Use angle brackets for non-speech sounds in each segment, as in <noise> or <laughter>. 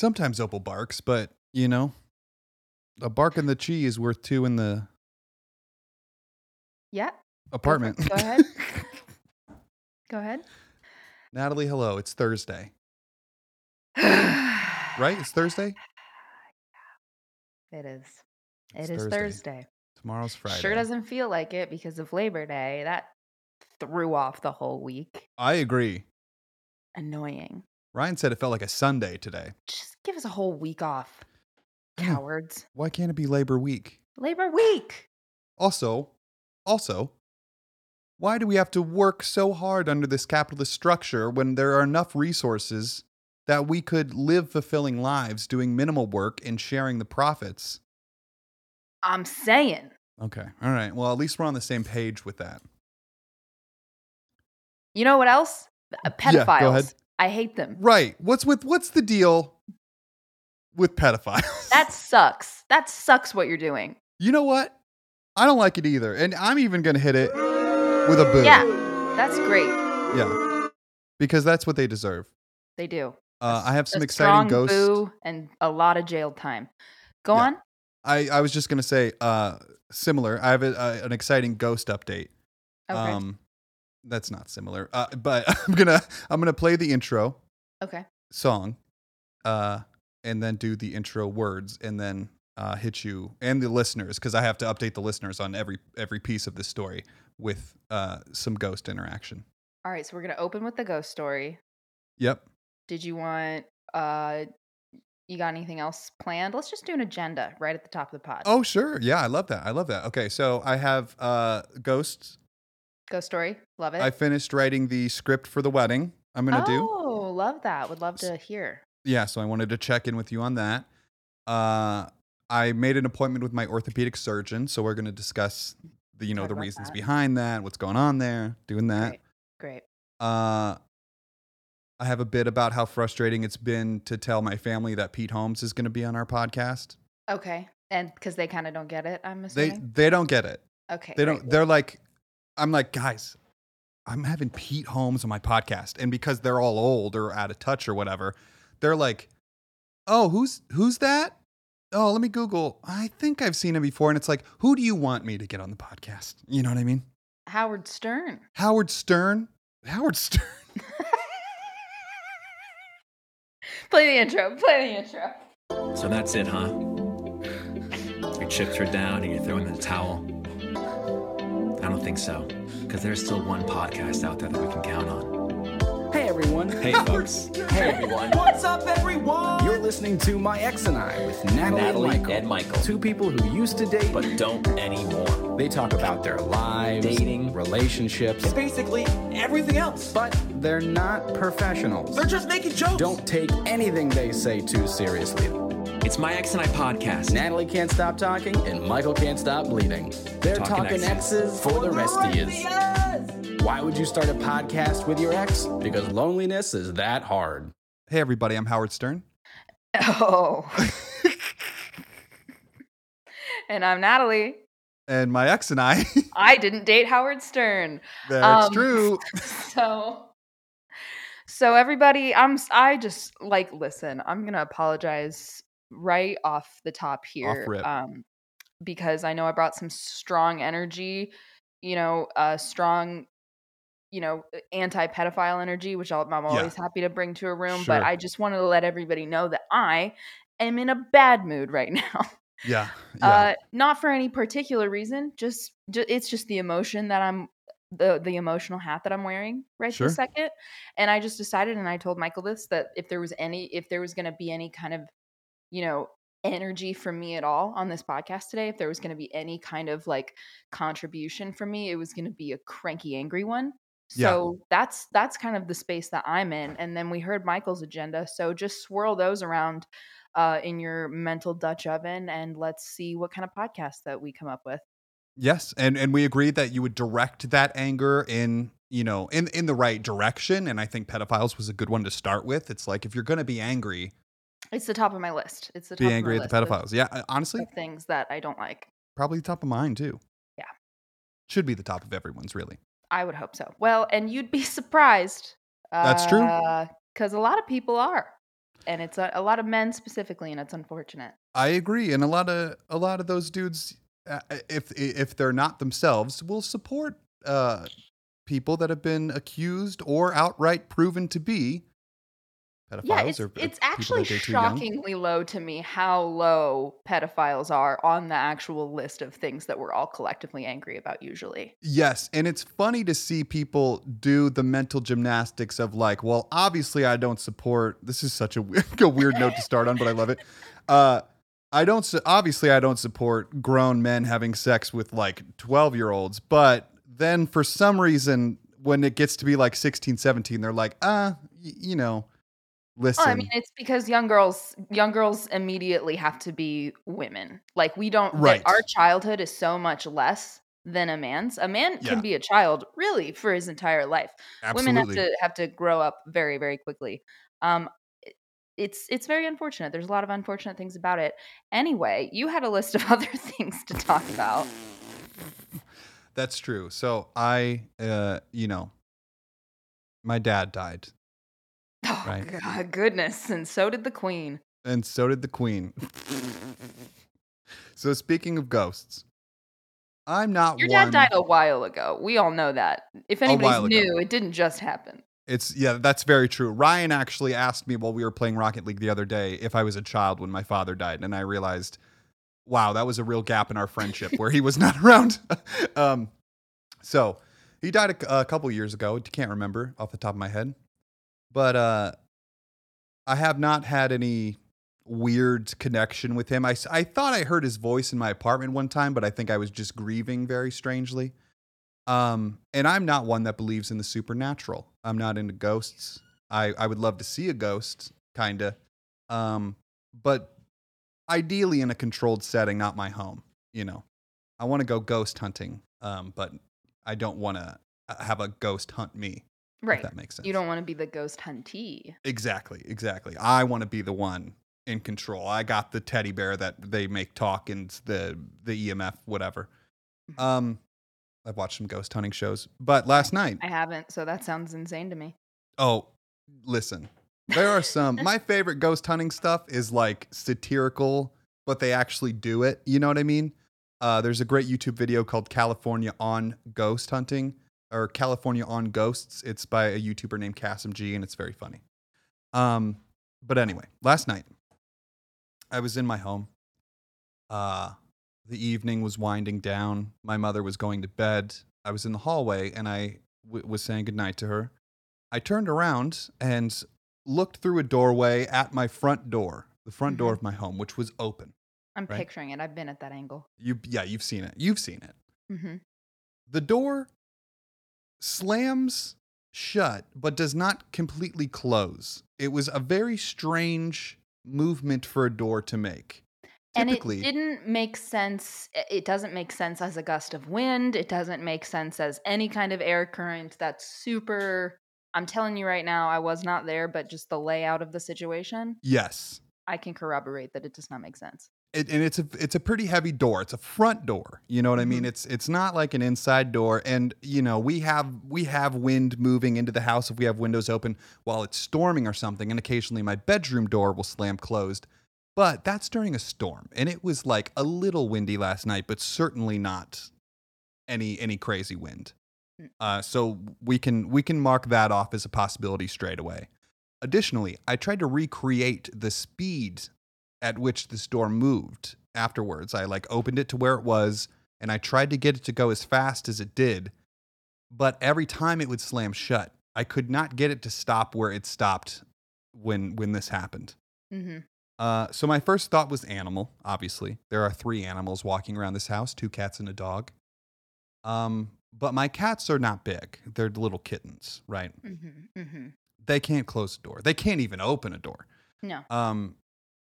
Sometimes Opal barks, but you know, a bark in the chi is worth two in the Yeah. apartment. Go ahead. <laughs> Go ahead. Natalie, hello. It's Thursday, <sighs> right? It's Thursday. It is. It's It is Thursday. Thursday. Tomorrow's Friday. Sure doesn't feel like it because of Labor Day. That threw off the whole week. I agree. Annoying. Ryan said it felt like a Sunday today. Just give us a whole week off. Cowards. Why can't it be Labor Week? Labor Week. Also, also, why do we have to work so hard under this capitalist structure when there are enough resources that we could live fulfilling lives doing minimal work and sharing the profits? I'm saying. Okay. All right. Well, at least we're on the same page with that. You know what else? Yeah, go Pedophiles. ahead. I hate them. Right. What's with what's the deal with pedophiles? <laughs> That sucks. That sucks what you're doing. You know what? I don't like it either. And I'm even going to hit it with a boo. Yeah. That's great. Yeah. Because that's what they deserve. They do. Uh, I have some a exciting strong ghost. boo and a lot of jail time. Go Yeah. on. I, I was just gonna say uh similar. I have a, uh, an exciting ghost update. Okay. Um, that's not similar. Uh, but <laughs> I'm gonna I'm gonna play the intro okay. song, uh, and then do the intro words, and then uh, hit you and the listeners because I have to update the listeners on every every piece of this story with uh some ghost interaction. All right. So we're gonna open with the ghost story. Yep. Did you want uh you got anything else planned? Let's just do an agenda right at the top of the pod. Oh sure. Yeah, I love that. I love that. Okay, so I have uh ghosts. Ghost story. Love it. I finished writing the script for the wedding. I'm gonna do. Oh, love that. Would love to hear. yeah, so I wanted to check in with you on that. Uh, I made an appointment with my orthopedic surgeon, so we're going to discuss the you know Talk the reasons that. behind that, what's going on there, doing that. Great. Great. Uh, I have a bit about how frustrating it's been to tell my family that Pete Holmes is going to be on our podcast. Okay. And because they kind of don't get it, I'm assuming. they they don't get it. okay. They great. don't. They're like, I'm like, guys, I'm having Pete Holmes on my podcast, and because they're all old or out of touch or whatever, they're like, oh, who's who's that? Oh, let me Google. I think I've seen him before, and it's like, who do you want me to get on the podcast? You know what I mean? Howard Stern. Howard Stern. Howard <laughs> Stern. Play the intro. Play the intro. So that's it, huh? Your chips are down and you're throwing in the towel? I don't think so, because there's still one podcast out there that we can count on. Hey everyone. Hey, folks. Hey everyone. What's up, everyone? You're listening to My Ex and I with Natalie, Natalie and, Michael. and Michael. Two people who used to date, But don't anymore. they talk about their lives, Dating. relationships, It's basically everything else. but they're not professionals. They're just making jokes. Don't take anything they say too seriously. It's my ex and I podcast. Natalie can't stop talking, and Michael can't stop bleeding. They're Talking talking, exes. exes for the rest of yous. Yes. Why would you start a podcast with your ex? Because loneliness is that hard. Hey, everybody. I'm Howard Stern. Oh. <laughs> and I'm Natalie. And my ex and I. <laughs> I didn't date Howard Stern. That's Um, true. <laughs> so so everybody i'm I just like listen i'm gonna apologize right off the top here um because i know i brought some strong energy you know uh strong you know anti-pedophile energy which I'll, i'm always happy to bring to a room but i just wanted to let everybody know that i am in a bad mood right <laughs> now Yeah. Yeah. uh, not for any particular reason. Just, ju- it's just the emotion that I'm the the emotional hat that I'm wearing right Sure. this second. And I just decided, and I told Michael this that if there was any, if there was going to be any kind of, you know, energy from me at all on this podcast today, if there was going to be any kind of like contribution from me, it was going to be a cranky, angry one. Yeah. So that's that's kind of the space that I'm in. And then we heard Michael's agenda, so just swirl those around uh, in your mental Dutch oven, and let's see what kind of podcast that we come up with. Yes, and and we agreed that you would direct that anger in you know in in the right direction, and I think pedophiles was a good one to start with. It's like if you're going to be angry, It's the top of my list. It's the top be of angry my at the list of- pedophiles. Yeah, uh, honestly, of things that I don't like. probably top of mine too. Yeah. should be the top of everyone's really. I would hope so. Well, and you'd be <laughs> surprised. That's true. Because a lot of people are. and it's a, a lot of men specifically, and it's unfortunate. I agree, and a lot of a lot of those dudes, uh, if if they're not themselves, will support uh, people that have been accused or outright proven to be pedophiles. Yeah, it's or uh, it's actually that they're too young. shockingly low to me how low pedophiles are on the actual list of things that we're all collectively angry about. Usually, Yes, and it's funny to see people do the mental gymnastics of like, well, obviously I don't support. <laughs> This is such a weird, a weird note to start on, but I love it. <laughs> Uh, I don't. su- Obviously, I don't support grown men having sex with like twelve year olds. But then, for some reason, when it gets to be like 16, 17, they're like, uh, y- you know, listen. Oh, I mean, it's because young girls young girls immediately have to be women. Like we don't Right. our childhood is so much less than a man's. A man Yeah. can be a child really for his entire life. Women have to have to grow up very very quickly. Um it's it's very unfortunate. There's a lot of unfortunate things about it. Anyway, you had a list of <laughs> other things to talk about. That's true. So I, uh, you know, my dad died. Oh Right. God, goodness, and so did the queen. And so did the queen. <laughs> so speaking of ghosts, I'm not Your dad died a while ago. We all know that. If anybody's new, it didn't just happen. It's yeah, that's very true. Ryan actually asked me while we were playing Rocket League the other day if I was a child when my father died, and I realized, wow, that was a real gap in our friendship where he was not <laughs> around. <laughs> um, so he died a, a couple years ago. Can't remember off the top of my head, but uh, I have not had any weird connection with him. I, I thought I heard his voice in my apartment one time, but I think I was just grieving very strangely. Um, and I'm not one that believes in the supernatural. I'm not into ghosts. I, I would love to see a ghost, kinda. Um, but ideally in a controlled setting, not my home. You know, I want to go ghost hunting, um, but I don't want to have a ghost hunt me. Right. If that makes sense. You don't want to be the ghost huntee. Exactly, exactly. I want to be the one in control. I got the teddy bear that they make talk and the the EMF whatever. Mm-hmm. Um I've watched some ghost hunting shows, but last night, I haven't, so that sounds insane to me. oh, listen. There are some my <laughs> favorite ghost hunting stuff is like satirical, but they actually do it. You know what I mean? Uh, there's a great YouTube video called California on Ghost Hunting or California on Ghosts. It's by a YouTuber named Kasim G, and it's very funny. Um, but anyway, last night I was in my home. Uh, the evening was winding down. My mother was going to bed. I was in the hallway, and I w- was saying goodnight to her. I turned around and looked through a doorway at my front door, the front door Mhm. of my home, which was open. I'm Right. picturing it. I've been at that angle. You, yeah, you've seen it. You've seen it. Mm-hmm. The door slams shut, but does not completely close. It was a very strange movement for a door to make. And it didn't make sense. It doesn't make sense as a gust of wind. It doesn't make sense as any kind of air current. That's super. I'm telling you right now, I was not there, but just the layout of the situation, yes. I can corroborate that it does not make sense. It, and it's a it's a pretty heavy door. It's a front door. You know what I mean? Mhm. It's it's not like an inside door. And you know we have we have wind moving into the house if we have windows open while it's storming or something. And occasionally my bedroom door will slam closed. But that's during a storm, and it was like a little windy last night, but certainly not any any crazy wind. Mm. Uh, so we can we can mark that off as a possibility straight away. Additionally, I tried to recreate the speed at which this door moved afterwards. I like opened it to where it was and I tried to get it to go as fast as it did, but every time it would slam shut. I could not get it to stop where it stopped when when this happened. hmm Uh, so my first thought was animal. Obviously, there are three animals walking around this house: two cats and a dog. Um, but my cats are not big; they're little kittens, right? Mm-hmm, mm-hmm. They can't close a door. They can't even open a door. No. Um,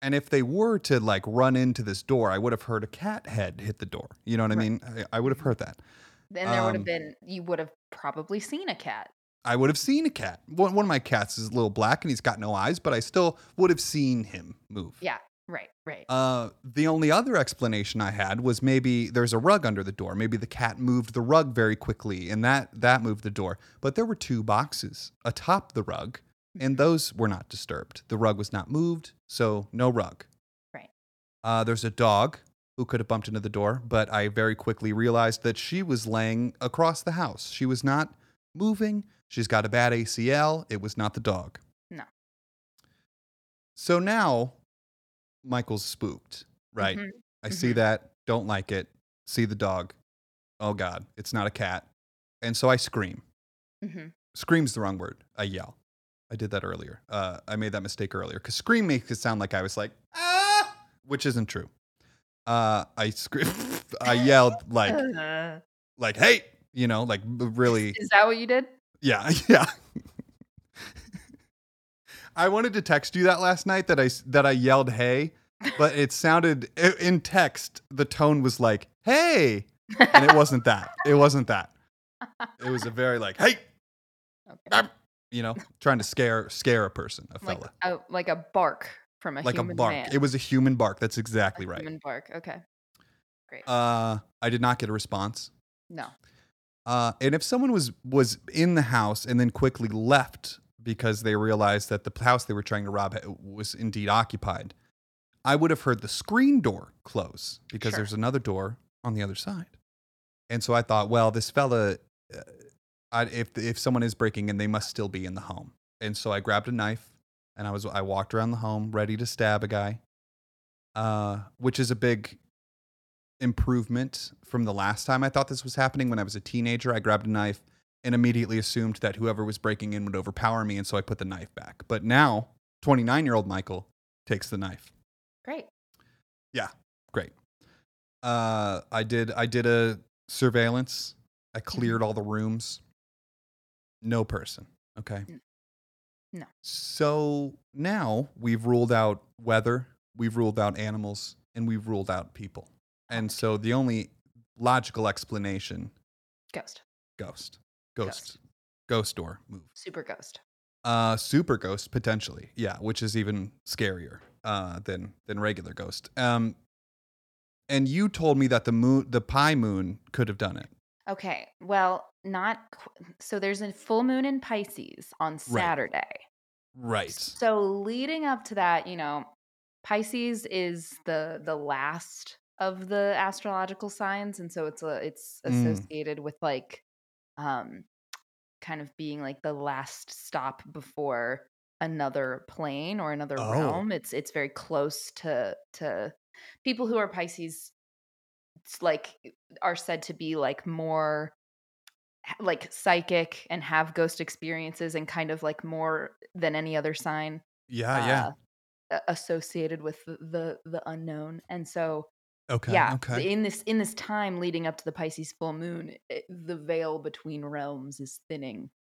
and if they were to like run into this door, I would have heard a cat head hit the door. You know what I mean? I, I would have heard that. Then there would Um, have been. You would have probably seen a cat. I would have seen a cat. One, one of my cats is a little black and he's got no eyes, but I still would have seen him move. Yeah. Right. Right. Uh, the only other explanation I had was maybe there's a rug under the door. Maybe the cat moved the rug very quickly, and that that moved the door. But there were two boxes atop the rug, and those were not disturbed. The rug was not moved, so no rug. Right. Uh, there's a dog who could have bumped into the door, but I very quickly realized that she was laying across the house. She was not moving. She's got a bad ACL. It was not the dog. No. So now Michael's spooked, right? Mhm. I see that, don't like it, see the dog. Oh God, it's not a cat. And so I scream. Mhm. Scream's the wrong word. I yell. I did that earlier. Uh, I made that mistake earlier because scream makes it sound like I was like, ah, which isn't true. Uh, I screamed. <laughs> I yelled like, <laughs> like, hey, you know, like really, Is that what you did? yeah, <laughs> yeah. I wanted to text you that last night that I that I yelled hey, but it sounded in text the tone was like hey, and it wasn't that. It wasn't that. It was a very like hey, Okay. Ah," you know, trying to scare scare a person, a Like fella, a, like a bark from a like a bark. man. It was a human bark. That's exactly A right. Human bark. Okay. Great. Uh, I did not get a response. no. Uh, and if someone was was in the house and then quickly left because they realized that the house they were trying to rob was indeed occupied, I would have heard the screen door close because Sure. there's another door on the other side. And so I thought, well, this fella, uh, I, if if someone is breaking in, they must still be in the home. And so I grabbed a knife and I was I walked around the home ready to stab a guy, uh, which is a big improvement from the last time I thought this was happening when I was a teenager. I grabbed a knife and immediately assumed that whoever was breaking in would overpower me, and so I put the knife back. But now, 29 year old Michael takes the knife. Great. Yeah, great. Uh, I did. I did a surveillance. I cleared all the rooms. No person. Okay. No. So now we've ruled out weather. We've ruled out animals, and we've ruled out people. And so the only logical explanation: Ghost. ghost, ghost, Ghost. ghost door move. Super ghost. Uh, super ghost potentially, yeah, which is even scarier uh, than than regular ghost. Um, and you told me that the moon, the pie moon, could have done it. Okay. Well, not qu- so. There's a full moon in Pisces on Saturday. Right. So leading up to that, you know, Pisces is the the last of the astrological signs, and so it's a it's Mm. associated with like, um, kind of being like the last stop before another plane or another Oh. realm. It's it's very close to to people who are Pisces. Like are said to be like more like psychic and have ghost experiences and kind of like more than any other sign Yeah. Yeah. uh, a- associated with the, the the unknown and so Okay. yeah Okay. in this in this time leading up to the pisces full moon it, the veil between realms is thinning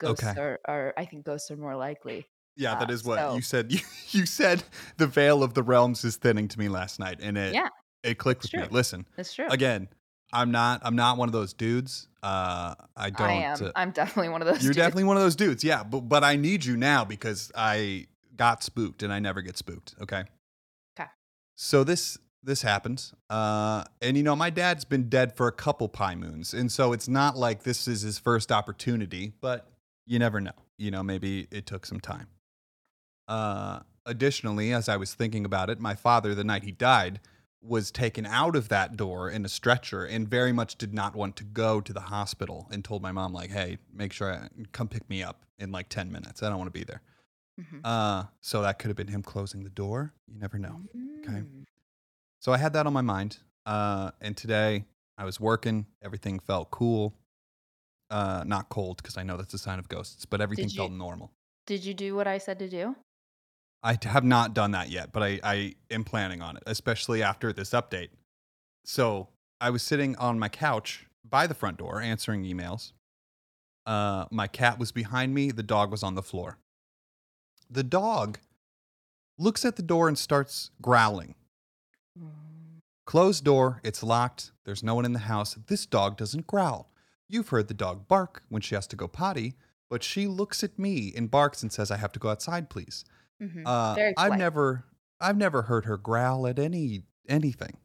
ghosts Okay. are, are i think ghosts are more likely Yeah, that uh, is what so- you said. You, <laughs> you said the veil of the realms is thinning to me last night, and it Yeah, it clicked with me. Listen, that's true again, I'm not I'm not one of those dudes. Uh, I don't. i am uh, i'm definitely one of those You're dudes. definitely one of those dudes. Yeah, but but I need you now because I got spooked and I never get spooked. Okay. 'Kay. So this this happens, uh, and you know my dad's been dead for a couple pie moons, and so it's not like this is his first opportunity. But you never know. You know, maybe it took some time. Uh, additionally, as I was thinking about it, my father, the night he died, was taken out of that door in a stretcher and very much did not want to go to the hospital and told my mom like hey make sure I come pick me up in like 10 minutes. I don't want to be there. Mhm. uh so that could have been him closing the door. You never know okay. Mm. so i had that on my mind uh and today i was working. Everything felt cool. Uh not cold because i know that's a sign of ghosts but everything you- felt normal. did you do what i said to do I have not done that yet, but I, I am planning on it, especially after this update. So I was sitting on my couch by the front door answering emails. Uh, my cat was behind me, the dog was on the floor. The dog looks at the door and starts growling. Closed door, it's locked, there's no one in the house. This dog doesn't growl. You've heard the dog bark when she has to go potty, but she looks at me and barks and says, I have to go outside, please. Mhm. Uh, I've polite. never, I've never heard her growl at any anything.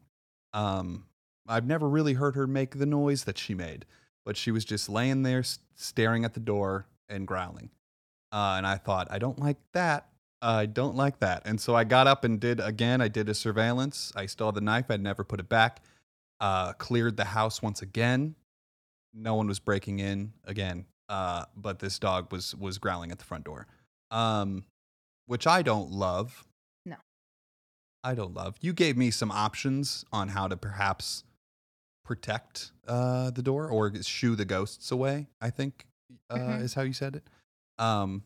Um, I've never really heard her make the noise that she made, but she was just laying there s- staring at the door and growling. Uh, and I thought, I don't like that. I don't like that. And so I got up and did again. I did a surveillance. I stole the knife. I'd never put it back. Uh, cleared the house once again. No one was breaking in again. Uh, but this dog was was growling at the front door, um, which I don't love. No. I don't love. You gave me some options on how to perhaps protect uh, the door or shoo the ghosts away. I think uh, Mhm. is how you said it. Um,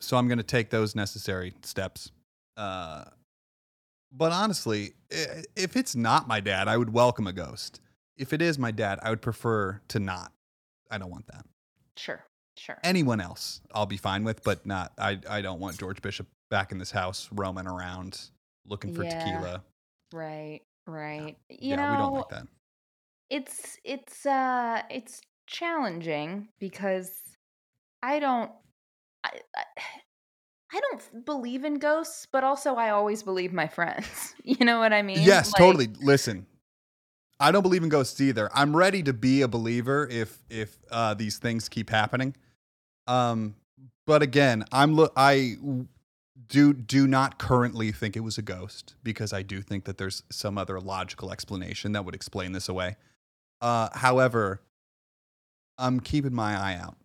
so I'm going to take those necessary steps. Uh, but honestly, if it's not my dad, I would welcome a ghost. If it is my dad, I would prefer to not. I don't want that. Sure. Sure. Anyone else, I'll be fine with, but not. I I don't want George Bishop back in this house roaming around looking for Yeah. tequila. Right. Right. You yeah, know, we don't like that. it's it's uh it's challenging because I don't I, I I don't believe in ghosts, but also I always believe my friends. <laughs> You know what I mean? Yes, Like, totally. Listen, I don't believe in ghosts either. I'm ready to be a believer if if uh, these things keep happening. Um, but again, I'm lo- I do do not currently think it was a ghost because I do think that there's some other logical explanation that would explain this away. Uh, however, I'm keeping my eye out.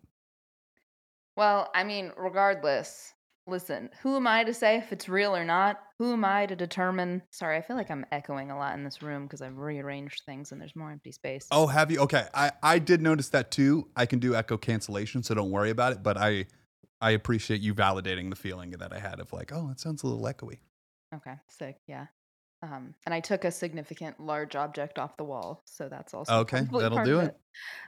Well, I mean, regardless, listen, who am I to say if it's real or not? Who am I to determine? Sorry, I feel like I'm echoing a lot in this room because I've rearranged things and there's more empty space. Oh, have you? Okay, I I did notice that too. I can do echo cancellation, so don't worry about it. But I I appreciate you validating the feeling that I had of like, oh, it sounds a little echoey. Okay, sick. Yeah. Um, and I took a significant large object off the wall, so that's also <laughs> Okay, that'll do of it.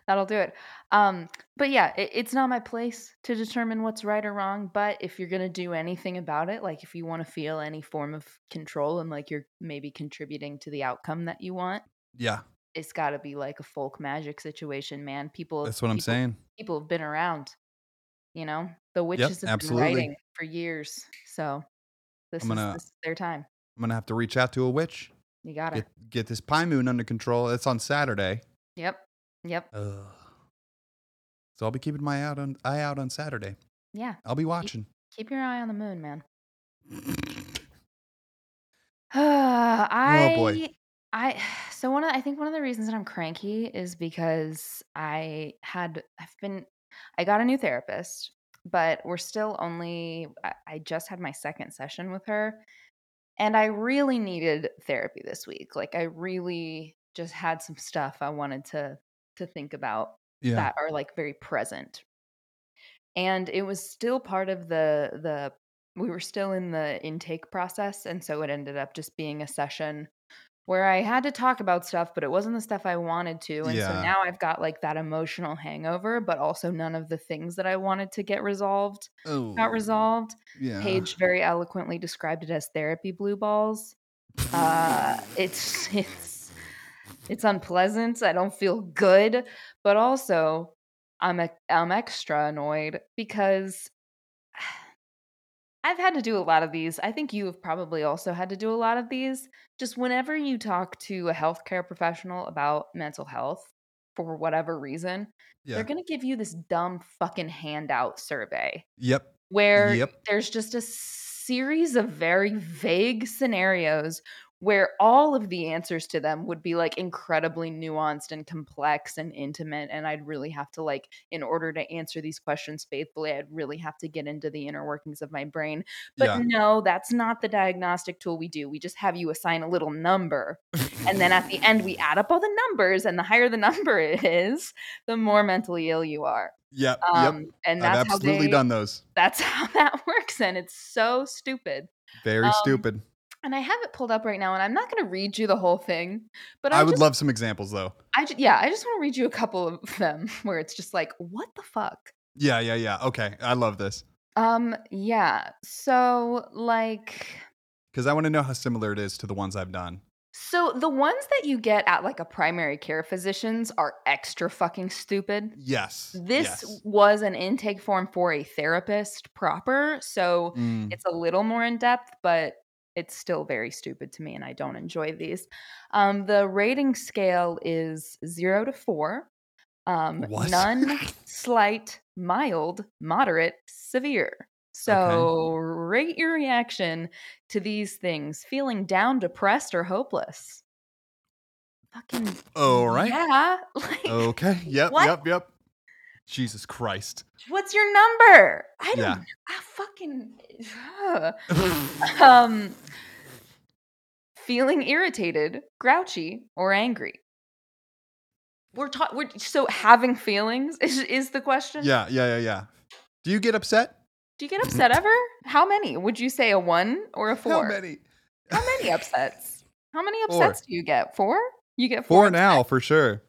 That'll do it. Um, but yeah, it, it's not my place to determine what's right or wrong. But if you're gonna do anything about it, like if you want to feel any form of control and like you're maybe contributing to the outcome that you want, Yeah, it's got to be like a folk magic situation, man. People, that's what I'm saying. People have been around. You know, the witches have absolutely. been writing for years, so this, gonna- is, this is their time. I'm gonna have to reach out to a witch. You got it. Get this pie moon under control. It's on Saturday. Yep. Yep. Ugh. So I'll be keeping my out on eye out on Saturday. Yeah. I'll be watching. Keep your eye on the moon, man. <sighs> Oh, I Oh, boy. I <sighs> so one of the, I think one of the reasons that I'm cranky is because I had I've been I got a new therapist, but we're still only I, I just had my second session with her and I really needed therapy this week. Like I really just had some stuff I wanted to to think about Yeah. that are like very present and it was still part of the the we were still in the intake process and so it ended up just being a session where i had to talk about stuff but it wasn't the stuff i wanted to and so now i've got like that emotional hangover but also none of the things that i wanted to get resolved oh, got resolved. Yeah. paige very eloquently described it as therapy blue balls. Uh <laughs> it's it's it's unpleasant i don't feel good but also i'm i i'm extra annoyed because i've had to do a lot of these i think you have probably also had to do a lot of these just whenever you talk to a healthcare professional about mental health for whatever reason yeah. they're going to give you this dumb fucking handout survey Yep. where Yep. there's just a series of very vague scenarios where all of the answers to them would be like incredibly nuanced and complex and intimate and I'd really have to like in order to answer these questions faithfully I'd really have to get into the inner workings of my brain but Yeah. no that's not the diagnostic tool we do we just have you assign a little number and then at the end we add up all the numbers and the higher the <laughs> number is the more mentally ill you are Yep. um yep. and that's I've absolutely how they, done those. that's <laughs> how that works and it's so stupid Very um, stupid. And i have it pulled up right now and i'm not going to read you the whole thing but i, I would just, love some examples though. I ju- yeah i just want to read you a couple of <laughs> them where it's just like what the fuck Yeah, yeah, yeah. Okay. I love this. um yeah so like Because I want to know how similar it is to the ones I've done. so the ones that you get at like a primary care physician's are extra fucking stupid Yes. this yes. was an intake form for a therapist proper so Mm, it's a little more in depth, but it's still very stupid to me, and I don't enjoy these. Um, the rating scale is zero to four. Um? None, <laughs> slight, mild, moderate, severe. So rate your reaction to these things. Feeling down, depressed, or hopeless. Fucking All right. yeah. <laughs> Like, Okay. Yep. What? Yep. Yep. Jesus Christ. what's your number? I don't. Yeah. I fucking. <laughs> um, feeling irritated, grouchy, or angry. We're talking. We're so having feelings is is the question. yeah. Yeah. Yeah. Yeah. Do you get upset? Do you get <laughs> upset ever? How many? Would you say a one or a four? How many? How many upsets? How many <laughs> Four. upsets do you get? Four? You get four. Four now for sure.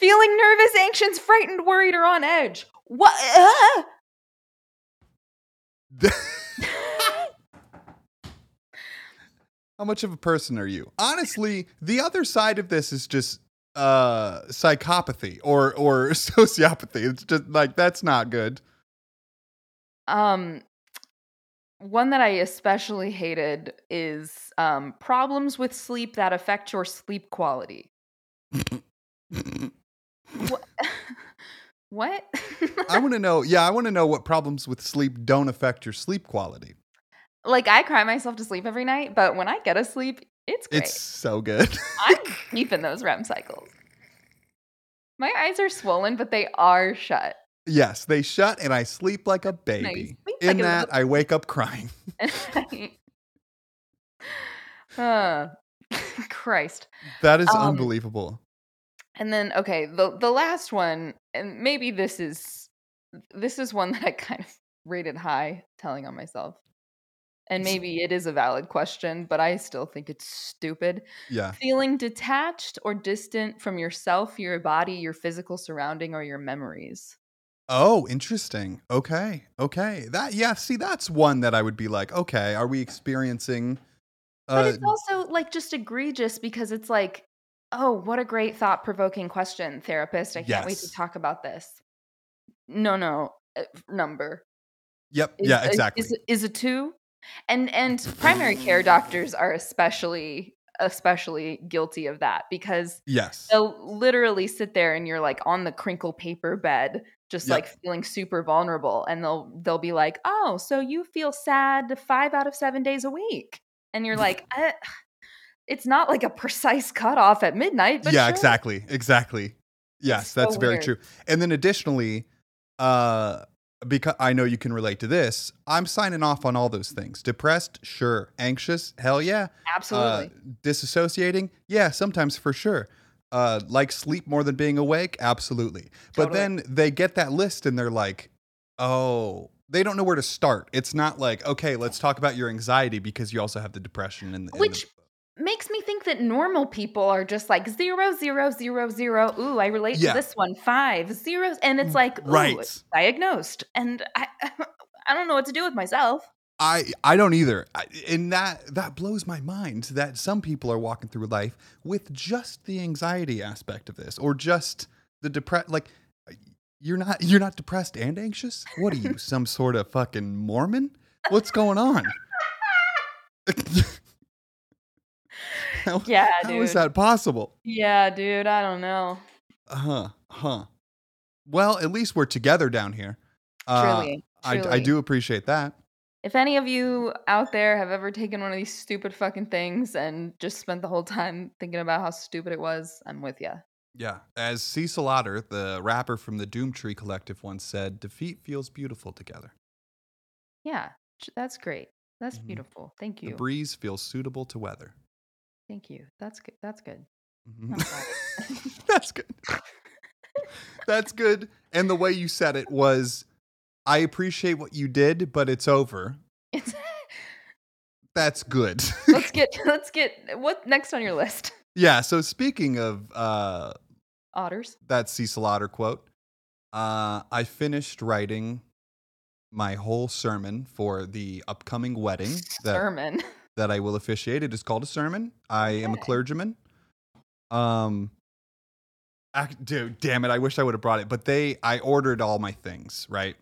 Feeling nervous, anxious, frightened, worried, or on edge. What? Ah! How much of a person are you? Honestly, the other side of this is just uh psychopathy or or <laughs> sociopathy. It's just like that's not good. Um, one that I especially hated is um, problems with sleep that affect your sleep quality. <laughs> What? <laughs> what? I want to <laughs> know. Yeah, I want to know what problems with sleep don't affect your sleep quality. like I cry myself to sleep every night, but when I get a sleep, it's great. It's so good. I'm <laughs> keeping those REM cycles. My eyes are swollen, but they are shut. yes, they shut and I sleep like a baby. In like that, I wake up crying. uh, Christ. That is Um, unbelievable. And then okay, the the last one, and maybe this is this is one <laughs> that I kind of rated high, telling on myself. And maybe it is a valid question, but I still think it's stupid. Yeah. Feeling detached or distant from yourself, your body, your physical surrounding, or your memories. Oh, interesting. Okay. Okay. That yeah, see that's one that I would be like, okay, are we experiencing But uh it's also like just egregious because it's like, oh, what a great thought provoking question, therapist. I can't wait to talk about this. No, no, uh, number. Yep. Is- yeah, is- exactly. Is, is a two? And and primary care doctors are especially especially guilty of that because yes. they'll literally sit there and you're like on the crinkle paper bed just Yep. like feeling super vulnerable and they'll they'll be like oh so you feel sad five out of seven days a week and you're <laughs> like eh, it's not like a precise cutoff at midnight but yeah, sure. exactly. Exactly. Yes, so that's very true. And then additionally, uh because I know you can relate to this, I'm signing off on all those things. Depressed, sure. Anxious, hell yeah. absolutely Uh, disassociating, yeah, sometimes for sure. Uh, like sleep more than being awake, absolutely. But then they get that list and they're like, oh, they don't know where to start. It's not like, okay, let's talk about your anxiety because you also have the depression and, and Which makes me think that normal people are just like zero zero zero zero. Ooh, I relate Yeah. to this one. Five zeros, and it's mm, like ooh, Right. diagnosed, and I <laughs> I don't know what to do with myself. I I don't either, I, and that that blows my mind that some people are walking through life with just the anxiety aspect of this, or just the depressed. Like you're not you're not depressed and anxious. What are you, <laughs> some sort of fucking Mormon? What's going on? <laughs> <laughs> how, Yeah, how dude. is that possible? Yeah, dude. I don't know. Huh? Huh? Well, at least we're together down here. Uh, Truly, I, I do appreciate that. If any of you out there have ever taken one of these stupid fucking things and just spent the whole time thinking about how stupid it was, I'm with you. Yeah. As Cecil Otter, the rapper from the Doomtree Collective, once said, defeat feels beautiful together. Yeah, that's great. That's Mhm. beautiful. Thank you. The breeze feels suitable to weather. Thank you. That's good. That's good. Mhm. <laughs> That's good. That's good. And the way you said it was, I appreciate what you did, but it's over. It's, That's good. let's <laughs> get let's get what next on your list? yeah. So speaking of uh, Otters. that Cecil Otter quote, uh, I finished writing my whole sermon for the upcoming wedding that Sermon. <laughs> that I will officiate. It is called a sermon. I am a clergyman. Um, ac- dude, damn it! I wish I would have brought it, but they, I ordered all my things. Right,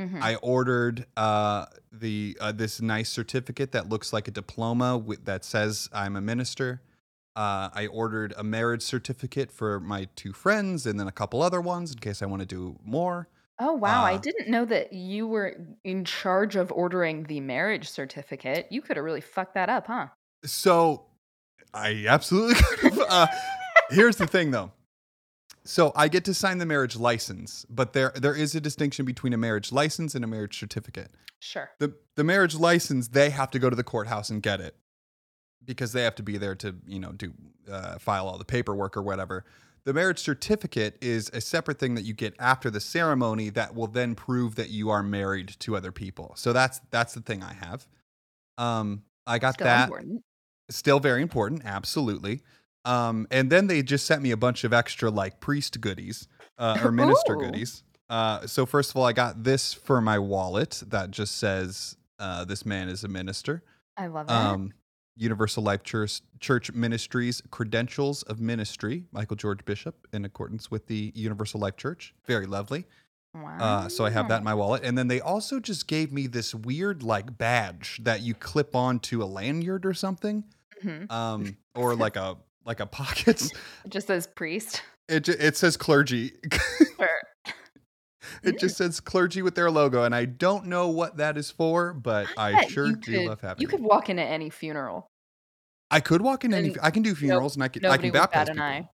Mhm. I ordered uh the uh, this nice certificate that looks like a diploma with, that says I'm a minister. Uh, I ordered a marriage certificate for my two friends, and then a couple other ones in case I want to do more. Oh wow, I Uh, didn't know that you were in charge of ordering the marriage certificate. You could have really fucked that up, huh? So I absolutely <laughs> could have. Uh, here's the thing though. So I get to sign the marriage license, but there there is a distinction between a marriage license and a marriage certificate. Sure. The the marriage license, they have to go to the courthouse and get it because they have to be there to, you know, do uh, file all the paperwork or whatever. The marriage certificate is a separate thing that you get after the ceremony that will then prove that you are married to other people. So that's that's the thing I have. Um I got Still that important. still very important absolutely um and then they just sent me a bunch of extra like priest goodies uh, or minister <laughs> Ooh. goodies uh so first of all i got this for my wallet that just says uh this man is a minister I love that. um universal life church church ministries credentials of ministry michael george bishop in accordance with the universal life church very lovely wow. uh, so I have that in my wallet. And then they also just gave me this weird like badge that you clip onto a lanyard or something, Mhm. um, <laughs> or like a like a pocket. It just says priest. It it says clergy. Sure. <laughs> it just says clergy with their logo, and I don't know what that is for, but I bet sure do could- love having. You it. could walk into any funeral. I could walk in any. I can do funerals, and I can I can baptize people. eye.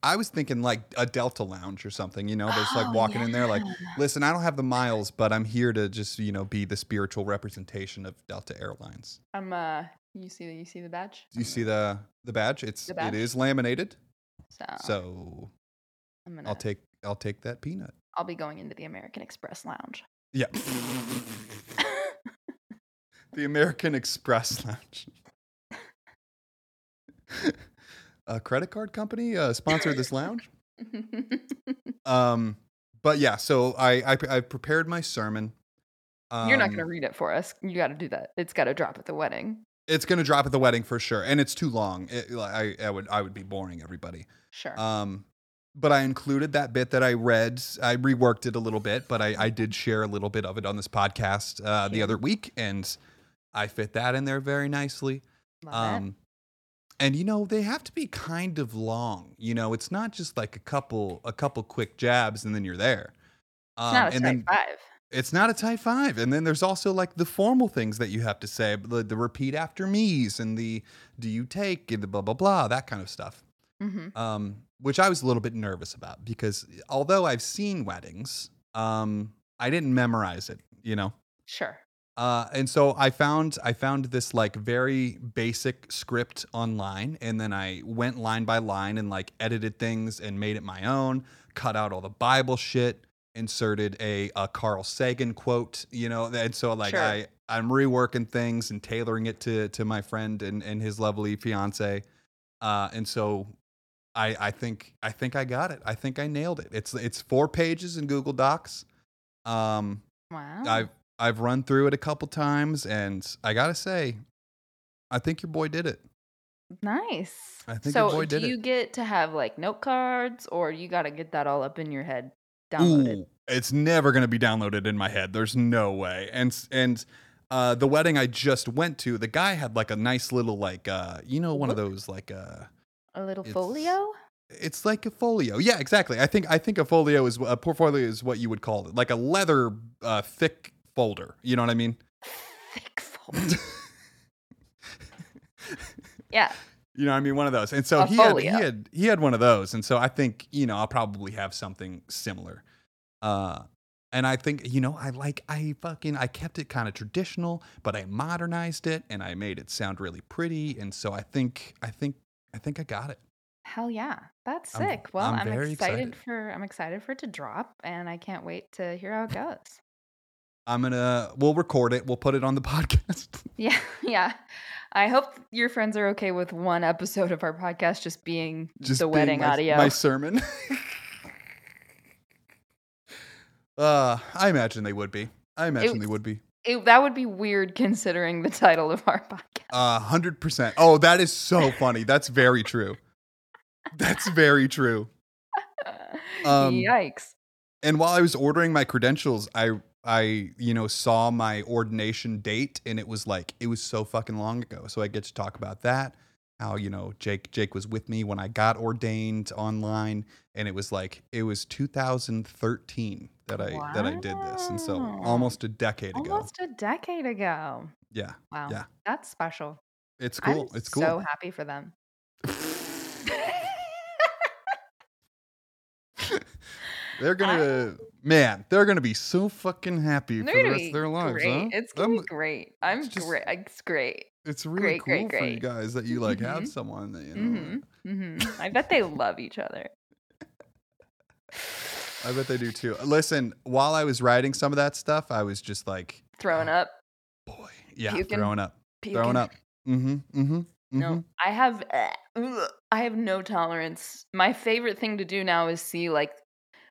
I was thinking like a Delta lounge or something. You know, there's like Oh, walking in there like, listen, I don't have the miles, but I'm here to just you know be the spiritual representation of Delta Airlines. I'm uh you see the you see the badge? You see the the badge? It's The badge? it is laminated, So, so I'm gonna I'll take I'll take that peanut. I'll be going into the American Express lounge. Yeah. <laughs> the American Express Lounge. A credit card company uh, sponsored this lounge. <laughs> Um, but yeah, so I I, I prepared my sermon. Um, You're not gonna read it for us. You got to do that. It's got to drop at the wedding. It's gonna drop at the wedding for sure, and it's too long. It, I I would I would be boring everybody. Sure. Um, but I included that bit that I read. I reworked it a little bit, but I, I did share a little bit of it on this podcast uh, the other week, and I fit that in there very nicely. Um, and you know they have to be kind of long. You know, it's not just like a couple a couple quick jabs and then you're there. It's Um, not a and type then five. it's not a type five. And then there's also like the formal things that you have to say, the, the repeat after me's and the do you take and the blah blah blah that kind of stuff Mm-hmm. um, which I was a little bit nervous about because although I've seen weddings, um, I didn't memorize it, you know. Sure. Uh, and so I found I found this like very basic script online, and then I went line by line and like edited things and made it my own. Cut out all the Bible shit, inserted a, a Carl Sagan quote, you know. And so like Sure. I I'm reworking things and tailoring it to to my friend and and his lovely fiance. Uh, and so I I think I think I got it. I think I nailed it. It's it's four pages in Google Docs. Um, Wow. I've I've run through it a couple times, and I gotta say, I think your boy did it. nice. I think so your boy do you get to have like note cards, or you got to get that all up in your head, downloaded? Ooh, it's never gonna be downloaded in my head. There's no way. And and uh, the wedding I just went to, the guy had like a nice little like uh, you know, one of those like uh, A little it's- folio. it's like a folio. Yeah, exactly. I think I think a folio is a portfolio is what you would call it, like a leather uh, thick folder. You know what I mean? <laughs> Thick folder. <laughs> yeah. You know, what I mean, one of those. And so A he had, he had he had one of those, and so I think you know I'll probably have something similar. Uh, and I think you know I like I fucking I kept it kind of traditional, but I modernized it and I made it sound really pretty, and so I think I think I think I got it. Hell yeah. That's I'm- sick. Well, I'm I'm, very excited, excited. for I'm excited for it to drop and I can't wait to hear how it goes. I'm gonna we'll record it, we'll put it on the <laughs> podcast. Yeah, <laughs> yeah. I hope your friends are okay with one episode of our podcast just being Just the being wedding my, audio. my sermon. <laughs> uh, I imagine they would be. I imagine they would be. It- that would be weird considering the title of our podcast. A hundred percent. Oh, that is so funny. That's very true. That's very true. Um, Yikes. And while I was ordering my credentials, I I you know saw my ordination date, and it was like it was so fucking long ago. So I get to talk about that. How you know Jake Jake was with me when I got ordained online, and it was like it was 2013 that I that I did this, and so almost a decade ago. Almost a decade ago. Yeah, Wow. Yeah. That's special. it's cool. I'm it's cool. so happy for them. <laughs> they're gonna man, they're gonna be so fucking happy for the rest of their lives, great. huh? It's gonna I'm- be great. I'm just- great. It's great. It's really Great, cool great, for you guys that you like have Mhm. someone that you know. hmm hmm I bet they love each other. I bet they do too. Listen, while I was writing some of that stuff, I was just like, Throwing up, boy, yeah, Puking. throwing up, puking. throwing up. Mm-hmm. Mm-hmm. No, I have ugh, I have no tolerance. My favorite thing to do now is see like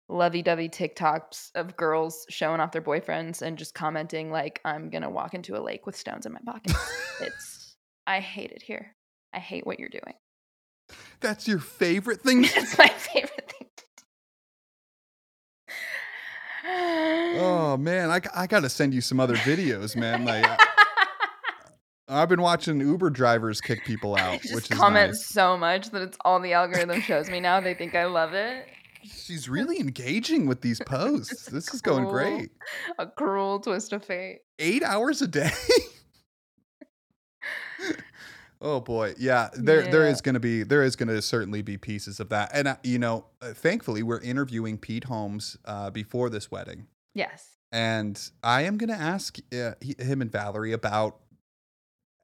lovey-dovey TikToks of girls showing off their boyfriends and just commenting like I'm gonna walk into a lake with stones in my pocket. it's <laughs> I hate it here. I hate what you're doing. That's your favorite <laughs> thing. That's my favorite thing. Oh man, I, I got to send you some other videos, man. Like, uh, <laughs> I've been watching Uber drivers kick people I out, just which is comment nice. so much that it's all the algorithm shows me now. They think I love it. She's really engaging with these posts. <laughs> This is going great. A cruel twist of fate. Eight hours a day. <laughs> oh boy, yeah. There, there Yeah. is going to be, there is going to certainly be pieces of that, and uh, you know, uh, thankfully, we're interviewing Pete Holmes uh, before this wedding, Yes. and I am going to ask uh, he- him and Valerie about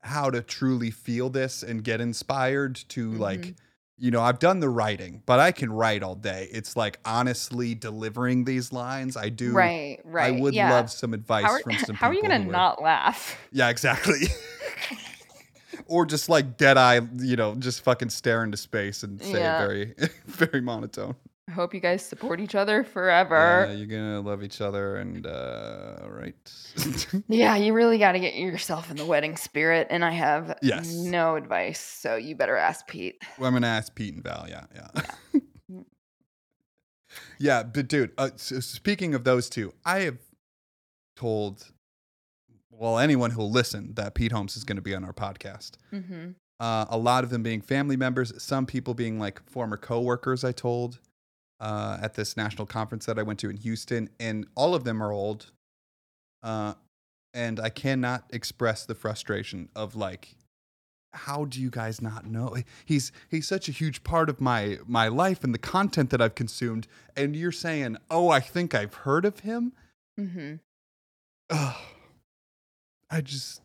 how to truly feel this and get inspired to like Mhm. You know i've done the writing but i can write all day it's like honestly delivering these lines i do Right, right. i would yeah. love some advice are, from some <laughs> how are you gonna who not laugh? <laughs> yeah exactly <laughs> or just like dead eye you know just fucking stare into space and say Yeah. it very very monotone I hope you guys support each other forever. yeah, you're gonna love each other and uh right <laughs> Yeah, you really got to get yourself in the wedding spirit, and I have Yes. no advice, so you better ask Pete. Well, I'm gonna ask Pete and Val. Yeah, yeah, yeah. <laughs> But dude, uh, so speaking of those two, I have told well anyone who'll listen that Pete Holmes is going to be on our podcast. Mm-hmm. Uh, a lot of them being family members, some people being like former coworkers. I told uh, at this national conference that I went to in Houston, and all of them are old. Uh, and I cannot express the frustration of like, how do you guys not know? He's he's such a huge part of my my life and the content that I've consumed, and you're saying, oh, I think I've heard of him. Mm-hmm. Ugh. I just.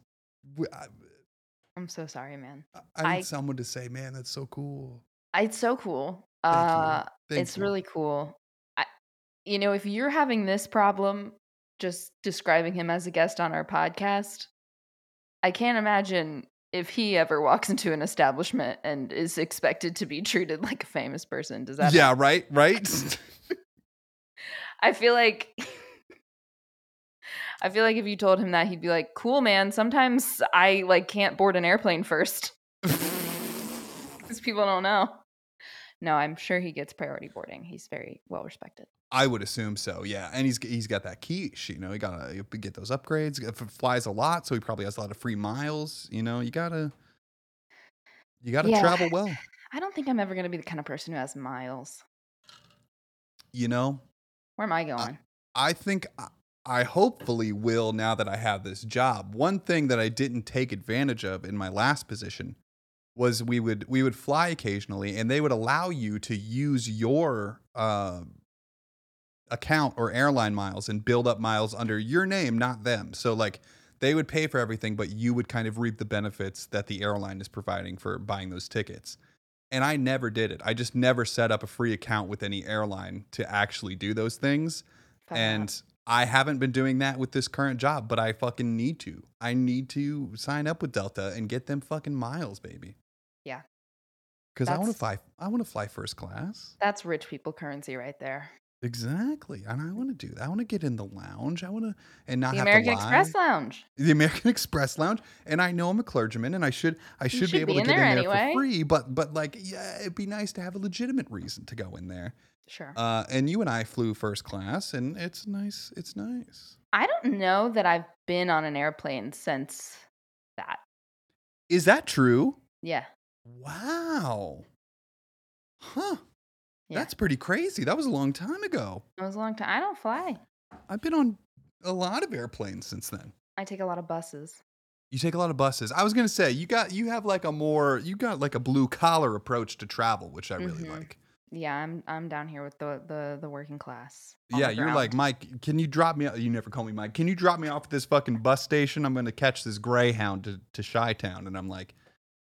I'm so sorry, man. I need I- someone to say, man, that's so cool. It's so cool. Uh, Thank it's you. really cool. I, you know, if you're having this problem, just describing him as a guest on our podcast, I can't imagine if he ever <laughs> walks into an establishment and is expected to be treated like a famous person. Does that? yeah, right, right. <laughs> I feel like. I feel like if you told him that, he'd be like, "Cool, man. Sometimes I like can't board an airplane first <laughs> because people don't know." No, I'm sure he gets priority boarding. He's very well respected. I would assume so, yeah. And he's he's got that quiche, you know. He gotta get those upgrades. If it flies a lot, so he probably has a lot of free miles. You know, you gotta you gotta Yeah. travel well. <sighs> I don't think I'm ever going to be the kind of person who has miles. You know, Where am I going? I think I, I hopefully will now that I have this job. One thing that I didn't take advantage of in my last position was we would we would fly occasionally, and they would allow you to use your uh, account or airline miles and build up miles under your name, not them. So like they would pay for everything, but you would kind of reap the benefits that the airline is providing for buying those tickets. And I never did it. I just never set up a free account with any airline to actually do those things. Fuck And that. I haven't been doing that with this current job, but I fucking need to. I need to sign up with Delta and get them fucking miles, baby. Yeah. Because I want to fly. I want to fly first class. that's rich people currency right there. Exactly, and I want to do that. I want to get in the lounge. I want to and not the American. Express Lounge. the American <laughs> Express Lounge, and I know I'm a clergyman, and I should I should, be able be to in get there in there anyway. for free. But but like yeah, it'd be nice to have a legitimate reason to go in there. Sure. Uh, and you and I flew first class, and it's nice. It's nice. I don't know that I've been on an airplane since that. Is that true? Yeah. Wow. Huh. Yeah. That's pretty crazy. That was a long time ago. It was a long time. I don't fly. I've been on a lot of airplanes since then. I take a lot of buses. You take a lot of buses. I was gonna say you got you have like a more you got like a blue collar approach to travel, which I really Mhm. like. Yeah, I'm I'm down here with the the the working class. Yeah, you're like. Mike. Can you drop me? You never call me Mike. Can you drop me off at this fucking bus station? I'm gonna catch this Greyhound to to Chi Town, and I'm like,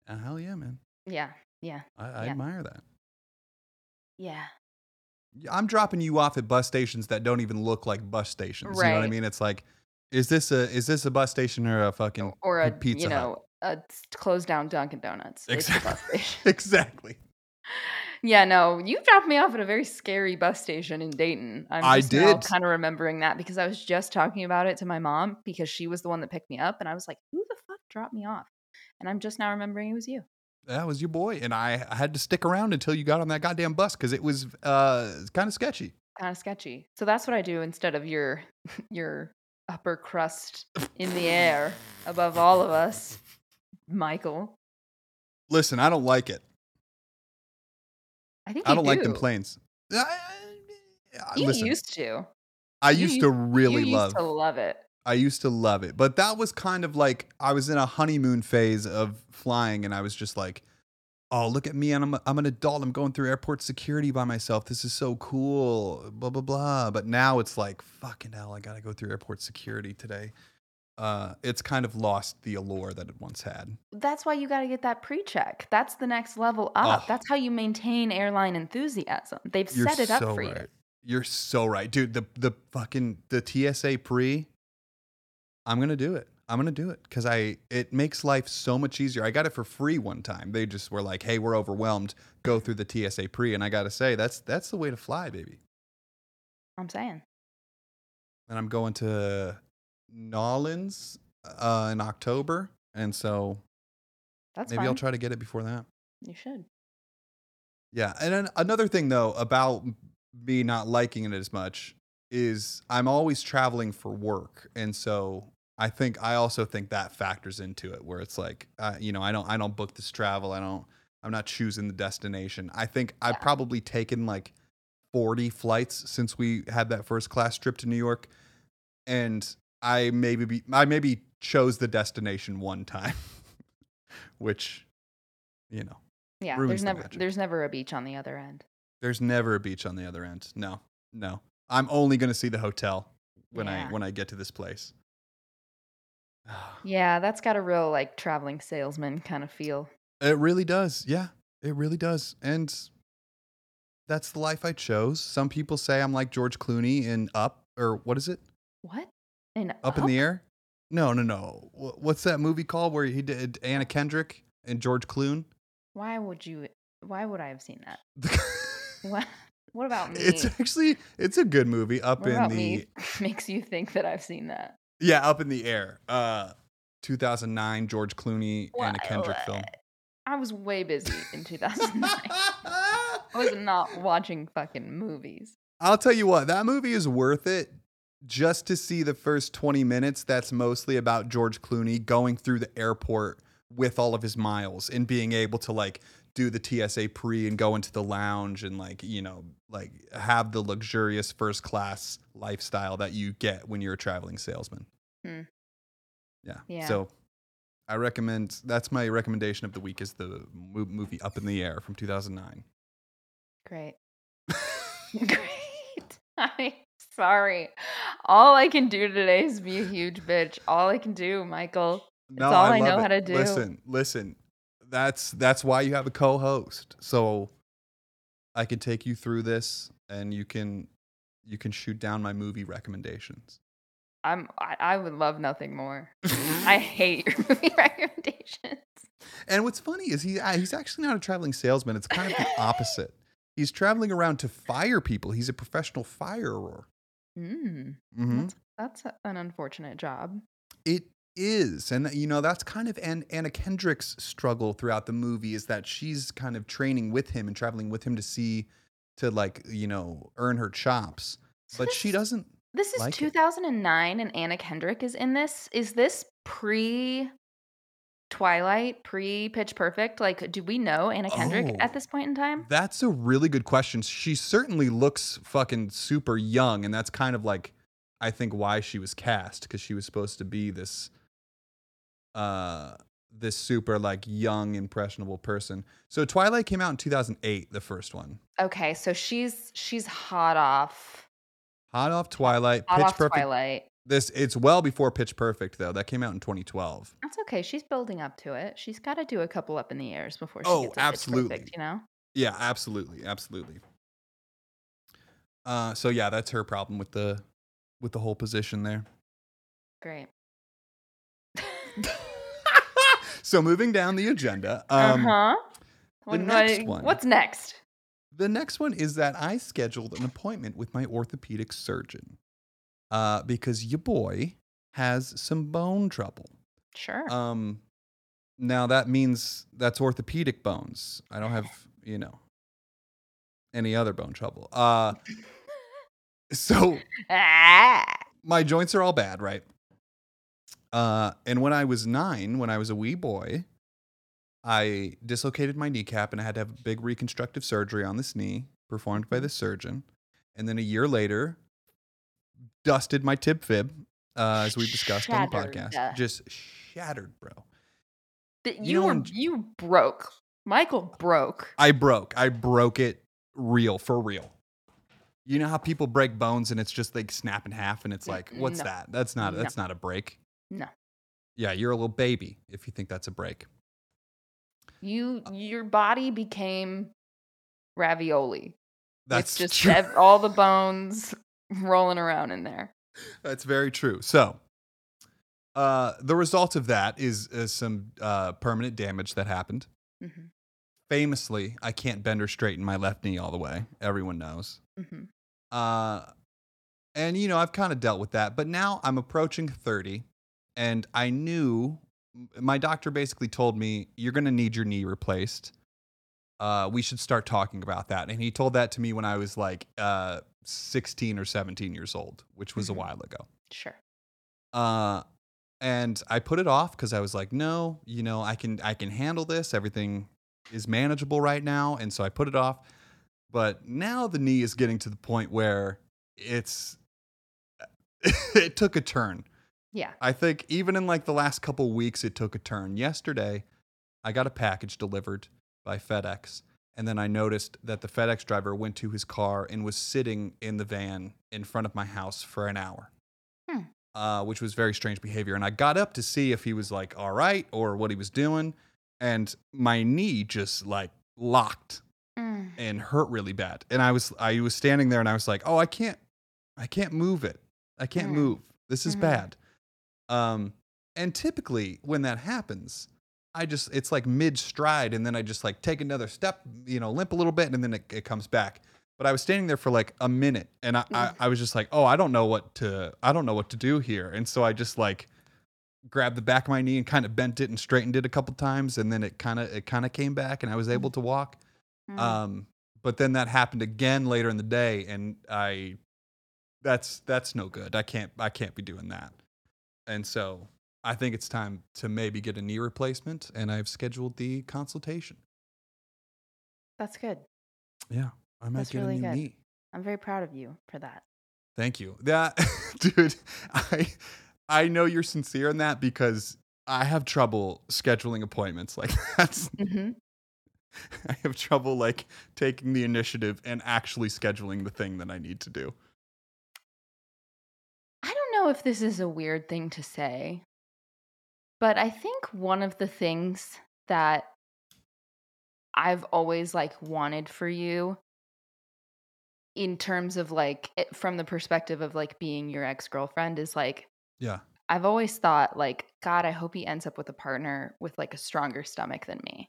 "Uh, hell yeah, man. Yeah, yeah, I, I Yeah. admire that. yeah. I'm dropping you off at bus stations that don't even look like bus stations. You know what I mean? It's like, is this a is this a bus station or a fucking Or a Pizza you Hut. know a s- closed down Dunkin' Donuts. It's the bus Exactly. <laughs> exactly? <laughs> Yeah, no, you dropped me off at a very scary bus station in Dayton. I'm I did. kind of remembering that because I was just talking about it to my mom because she was the one that picked me up, and I was like, "Who the fuck dropped me off?" And I'm just now remembering it was you. That was your boy, and I, I had to stick around until you got on that goddamn bus because it was uh kind of sketchy. Kind of sketchy. So that's what I do instead of your <laughs> your upper crust in the air above all of us, Michael. Listen, I don't like it. I think I don't like them planes. I, I- You listen, used to. I used used- to really you love. used to love it. I used to love it, but that was kind of like I was in a honeymoon phase of flying, and I was just like, "Oh, look at me! And I'm I'm an adult. I'm going through airport security by myself. This is so cool." Blah blah blah. But now it's like, fucking hell! I gotta go through airport security today. Uh, it's kind of lost the allure that it once had. That's why you got to get that pre-check. That's the next level up. Oh. That's how you maintain airline enthusiasm. They've You're set it up so for you. You're so right, dude. The the fucking the TSA pre. I'm gonna do it. I'm gonna do it because I it makes life so much easier. I got it for free one time. They just were like, "Hey, we're overwhelmed. Go through the TSA pre." And I gotta say, that's that's the way to fly, baby. I'm saying. And I'm going to Nolans uh, in October, and so That's maybe fine. I'll try to get it before that. You should. Yeah, and then another thing though about me not liking it as much is I'm always traveling for work, and so I think I also think that factors into it, where it's like, uh, you know, I don't I don't book this travel, I don't I'm not choosing the destination. I think I've probably taken like 40 flights since we had that first class trip to New York, and I maybe be, I maybe chose the destination one time, <laughs> which, you know. Yeah. There's the never magic. there's never a beach on the other end. There's never a beach on the other end. No, no. I'm only going to see the hotel when I when I get to this place. Ah. Yeah, that's got a real like traveling salesman kind of feel. It really does. Yeah, it really does. And that's the life I chose. Some people say I'm like George Clooney in Up or what is it? What? In Up, in the air? No, no, no. What's that movie called where he did Anna Kendrick and George Clooney? Why would you why would I have seen that? <laughs> What what about me? it's actually it's a good movie. Up what in the <laughs> makes you think that I've seen that? Yeah, Up in the Air. Uh, 2009 George Clooney and a Kendrick film. I was way busy in <laughs> 2009. I was not watching fucking movies. I'll tell you what, that movie is worth it just to see the first 20 minutes. That's mostly about George Clooney going through the airport with all of his miles and being able to like do the TSA pre and go into the lounge and like, you know, like have the luxurious first class lifestyle that you get when you're a traveling salesman. Hmm. Yeah. Yeah. So I recommend that's my recommendation of the week is the movie Up in the Air from 2009. Great. <laughs> <laughs> Great. I'm sorry. All I can do today is be a huge bitch. All I can do, Michael. No, all I love know it. how to do. Listen, listen. That's that's why you have a co-host. So I can take you through this and you can you can shoot down my movie recommendations. I'm I, I would love nothing more. <laughs> I hate your movie <laughs> recommendations. And what's funny is he he's actually not a traveling salesman. It's kind of the opposite. He's traveling around to fire people. He's a professional firer. Mm, Mhm. That's that's an unfortunate job. It is, and you know that's kind of An- Anna Kendrick's struggle throughout the movie is that she's kind of training with him and traveling with him to see to like you know earn her chops, So but she doesn't. This is like it. 2009 and Anna Kendrick is in this. Is this pre Twilight, pre Pitch Perfect? Like, do we know Anna Kendrick Oh. at this point in time? That's a really good question. She certainly looks fucking super young, and that's kind of like I think why she was cast because she was supposed to be this uh this super like young impressionable person. So Twilight came out in 2008, the first one. Okay, so she's she's hot off Hot off Twilight, hot Pitch off Perfect. Twilight. This it's well before Pitch Perfect though. That came out in 2012. That's okay. She's building up to it. She's got to do a couple up in the airs before she Oh, gets absolutely. Perfect, you know. Yeah, absolutely, absolutely. Uh, so yeah, that's her problem with the with the whole position there. Great. <laughs> so moving down the agenda, um, uh huh. the next one. What's next? the next one is that I scheduled an appointment with my orthopedic surgeon uh, because your boy has some bone trouble. Sure. Um, now that means that's orthopedic bones. I don't have, you know, any other bone trouble. Uh, <laughs> so ah. my joints are all bad, right? Uh, and when I was nine, when I was a wee boy, I dislocated my kneecap and I had to have a big reconstructive surgery on this knee performed by the surgeon. And then a year later, dusted my tib fib, uh, as we discussed on the podcast. Just shattered, bro. You You, know were you broke. Michael broke. I broke. I broke it real, for real. You know how people break bones and it's just like snap in half and it's like, what's No. that? That's not No. that's not a break. No. Yeah, you're a little baby if you think that's a break. You your body became ravioli. That's it's just true. ev- all the bones <laughs> rolling around in there. That's very true. So, uh, the result of that is, is some uh, permanent damage that happened. hmm Famously, I can't bend or straighten my left knee all the way. Everyone knows. hmm Uh, and you know, I've kind of dealt with that, but now I'm approaching 30 and I knew my doctor basically told me you're going to need your knee replaced. Uh, we should start talking about that. And he told that to me when I was like uh, 16 or 17 years old, which was Mhm. a while ago. Sure. Uh, and I put it off because I was like, no, you know, I can I can handle this. Everything is manageable right now, and so I put it off. But now the knee is getting to the point where it's <laughs> it took a turn. Yeah. I think even in like the last couple weeks, it took a turn. Yesterday, I got a package delivered by FedEx, and then I noticed that the FedEx driver went to his car and was sitting in the van in front of my house for an hour, Hmm. uh, which was very strange behavior. And I got up to see if he was like all right or what he was doing, and my knee just like locked Mm. and hurt really bad. And I was I was standing there and I was like, "Oh, I can't I can't move it. I can't Mm. move. This is Mhm. bad." Um and typically when that happens, I just it's like mid stride and then I just like take another step, you know, limp a little bit and then it, it comes back. But I was standing there for like a minute and I, I I was just like, "Oh, I don't know what to I don't know what to do here." And so I just like grabbed the back of my knee and kind of bent it and straightened it a couple times and then it kind of it kind of came back and I was able to walk. Mm. Um, but then that happened again later in the day, and I, that's that's no good. I can't I can't be doing that. And so I think it's time to maybe get a knee replacement, and I've scheduled the consultation. That's good. Yeah, I might That's get really a new good. knee. I'm very proud of you for that. Thank you. That <laughs> dude, I I know you're sincere in that because I have trouble scheduling appointments. Like <laughs> that's hmm I have trouble like taking the initiative and actually scheduling the thing that I need to do. Know if this is a weird thing to say, but I think one of the things that I've always like wanted for you in terms of like it, from the perspective of like being your ex-girlfriend is like Yeah. I've always thought like god I hope he ends up with a partner with like a stronger stomach than me.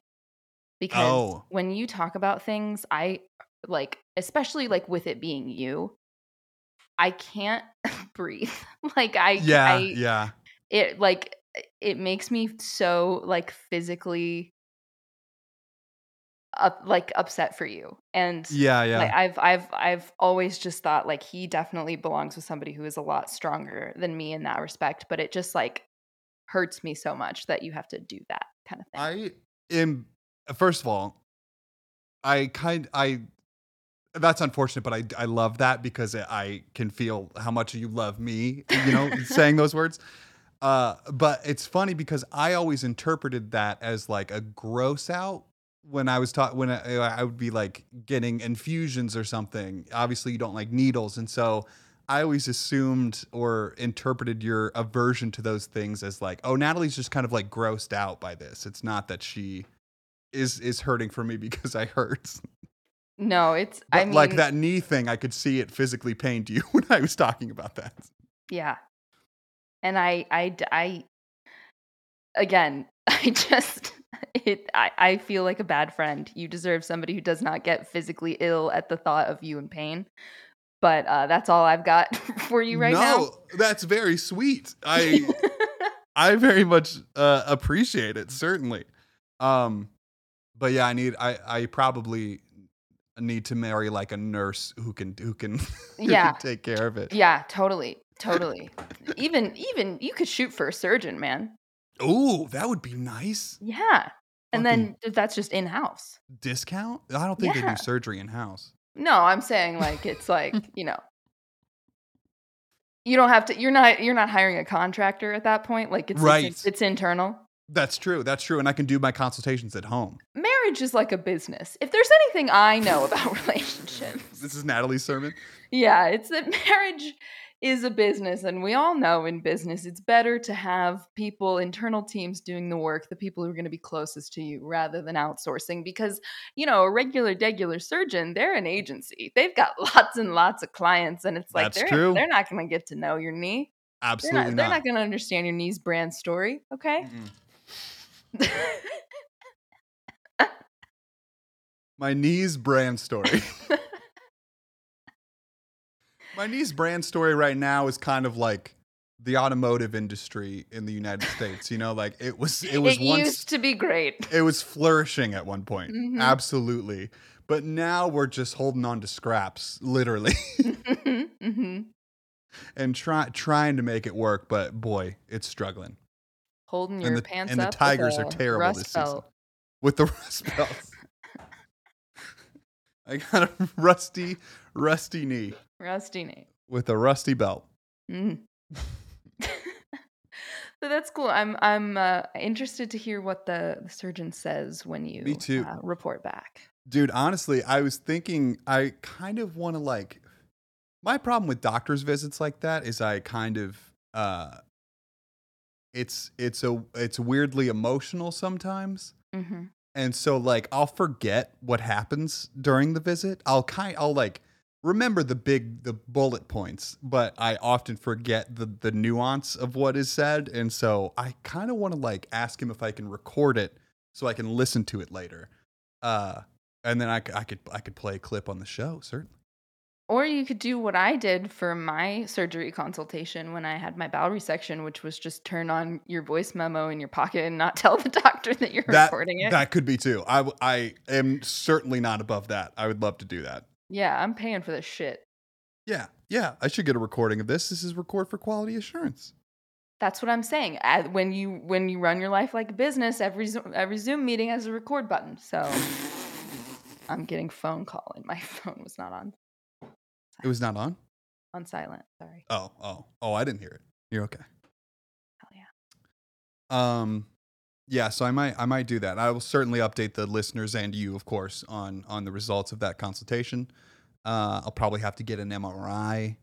Because Oh. when you talk about things I like especially like with it being you I can't <laughs> breathe. like I Yeah, I, yeah. it like eh, it makes me so like physically up like upset for you and Yeah, yeah. like i've i've i've always just thought like he definitely belongs with somebody who is a lot stronger than me in that respect but it just like hurts me so much that you have to do that kind of thing. I am first of all, I kind I that's unfortunate, but I I love that because I can feel how much you love me, you know, <laughs> saying those words. Uh, but it's funny because I always interpreted that as like a gross out when I was taught when I, I would be like getting infusions or something. Obviously, you don't like needles, and so I always assumed or interpreted your aversion to those things as like, oh, Natalie's just kind of like grossed out by this. It's not that she is is hurting for me because I hurt. <laughs> no, it's But I mean like that knee thing, I could see it physically pained you <laughs> when I was talking about that. Yeah. And I, I, I, again, <laughs> I just, it, I, I feel like a bad friend. You deserve somebody who does not get physically ill at the thought of you in pain. But uh, that's all I've got <laughs> for you right now. no, that's very sweet. I I very much uh, appreciate it, certainly. Um, but yeah, I need I I probably need to marry like a nurse who can who can, <laughs> who Yeah. can take care of it. yeah, totally, totally. even, even you could shoot for a surgeon, man. Oh, that would be nice. Yeah. And then that's just in house. Discount? I don't think they do surgery in house. No, I'm saying like it's like, <laughs> you know, you don't have to you're not you're not hiring a contractor at that point. Like it's Right. it's, it's internal. That's true. That's true. And I can do my consultations at home. Marriage is like a business. If there's anything I know <laughs> about relationships, This is Natalie's sermon. yeah, it's that marriage is a business and we all know in business it's better to have people internal teams doing the work, the people who are going to be closest to you rather than outsourcing because, you know, a regular degular surgeon, they're an agency. They've got <laughs> lots and lots of clients and it's like That's they're true. they're not going to get to know your knee. They're Absolutely not, not. they're not going to understand your knee's brand story, okay? Mm-mm. My knees brand story. <laughs> My knees brand story right now is kind of like the automotive industry in the United States. You know, like it was it was it once used to be great. it was flourishing at one point. Mhm. Absolutely. But now we're just holding on to scraps, literally, hmm <laughs> and try, trying to make it work. But boy, it's struggling. Holding And your the- pants and the up. with Tigers are terrible rust this season. with the <laughs> rust belts. <laughs> I got a rusty, rusty knee Rusty knee. with a rusty belt. <laughs> Mm. so that's cool. I'm I'm uh, interested to hear what the, the surgeon says when you Me too. Uh, report back. Dude, honestly, I was thinking I kind of want to like my problem with doctor's visits like that is I kind of uh it's it's a it's weirdly emotional sometimes. hmm And so like I'll forget what happens during the visit. I'll kind I'll like remember the big the bullet points, but I often forget the the nuance of what is said. And so I kind of want to like ask him if I can record it so I can listen to it later. Uh and then I, I could I could play a clip on the show, certainly. Or you could do what I did for my surgery consultation when I had my bowel resection, which was just turn on your voice memo in your pocket and not <laughs> tell the doctor that you're That recording it. that could be too. I, I am certainly not above that. I would love to do that. yeah, I'm paying for this shit. Yeah. Yeah, I should get a recording of this. This is record for quality assurance. That's what I'm saying. When you when you run your life like a business, every every Zoom meeting has a record button. So I'm getting phone call and my <laughs> phone was not on It was not on? on silent. Sorry. Oh, oh, oh! I didn't hear it. You're okay. Hell yeah. Um, yeah. So I might, I might do that. I will certainly update the listeners and you, of course, on on the results of that consultation. Uh, I'll probably have to get an MRI,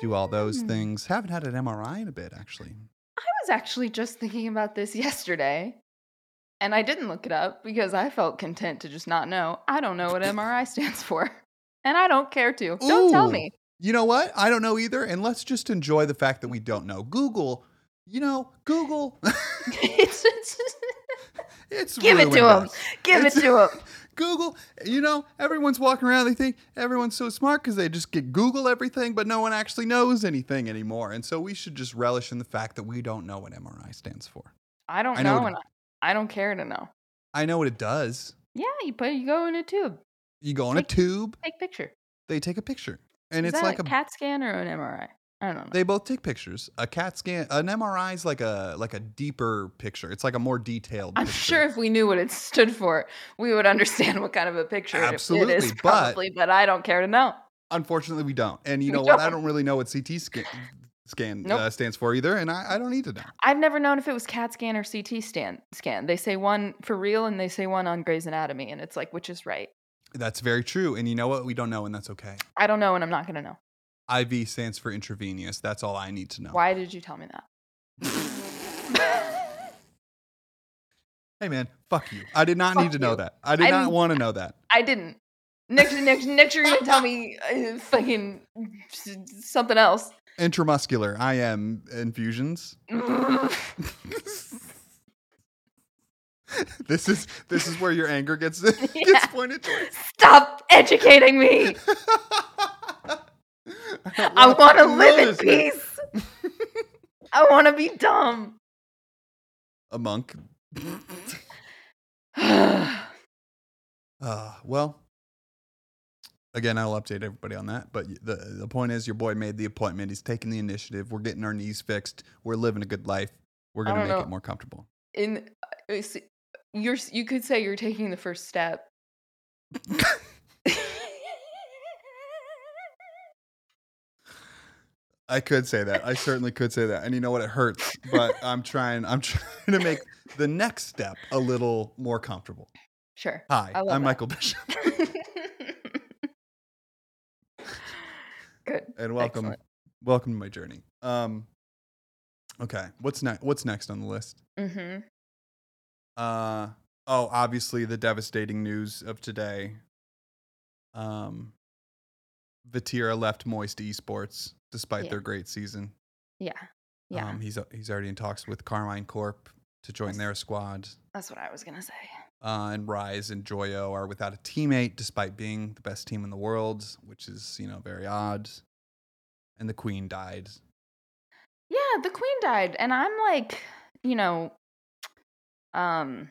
do all those Mm. things. Haven't had an MRI in a bit, actually. I was actually just thinking about this <laughs> yesterday. And I didn't look it up because I felt content to just not know. I don't know what MRI <laughs> stands for. And I don't care to. Don't tell me. You know what? I don't know either. And let's just enjoy the fact that we don't know. Google, you know, Google. <laughs> it's, it's, <laughs> it's give it to ruined him. us. Give it to him. <laughs> Google, you know, everyone's walking around, they think everyone's so smart because they just get Google everything, but no one actually knows anything anymore. And so we should just relish in the fact that we don't know what MRI stands for. I don't I know know, what- and I I don't care to know. I know what it does. Yeah, you put you go in a tube, You go in a tube, take picture. they take a picture. And Is it's like a a CAT scan or an MRI? I don't know. They both take pictures. A CAT scan, an MRI is like a like a deeper picture. It's like a more detailed. I'm picture. sure if we knew what it <laughs> stood for, we would understand what kind of a picture it- it Absolutely, is, but- probably. But I don't care to know. Unfortunately, we don't. And you We know what? I don't. don't really know what CT scan scan Nope. uh, stands for either, and I, I don't need to know. I've never known if it was CAT scan or CT scan. Scan. They say one for real, and they say one on Grey's Anatomy, and it's like which is right. That's very true. And you know what? We don't know, and that's okay. I don't know, and I'm not gonna know. IV stands for intravenous. That's all I need to know. Why did you tell me that? Hey man, fuck you. I did not need Fuck to know that. I did I not want to know that. I didn't. Next, next, next, you're gonna tell me uh, fucking something else. Intramuscular. I am infusions. <laughs> <laughs> this is this is where your anger gets <laughs> gets <laughs> Yeah. pointed towards. Stop educating me. I want to live in peace. I want to be dumb. A monk. <sighs> Uh, well, again, I'll update everybody on that. But the the point is, your boy made the appointment. He's taking the initiative. We're getting our knees fixed. We're living a good life. We're gonna make know. it more comfortable. in uh, you're you could say you're taking the first step. I could say that. I certainly could say that. And you know what? It hurts, but I'm trying. I'm <laughs> trying to make the next step a little more comfortable. sure. Hi, I'm that. Michael Bishop, <laughs> Good. and welcome, Excellent. welcome to my journey. Um, okay, what's next? What's next on the list? Mm-hmm. Uh oh, obviously the devastating news of today. Um Vatira left Moist Esports despite Yeah. their great season. Yeah. Yeah. Um he's he's already in talks with Karmine Corp to join Yes. their squad. That's what I was gonna say. Uh, and Rise and Joyo are without a teammate despite being the best team in the world, which is, you know, very odd. And the Queen died. Yeah, the queen died, and I'm like, you know, um,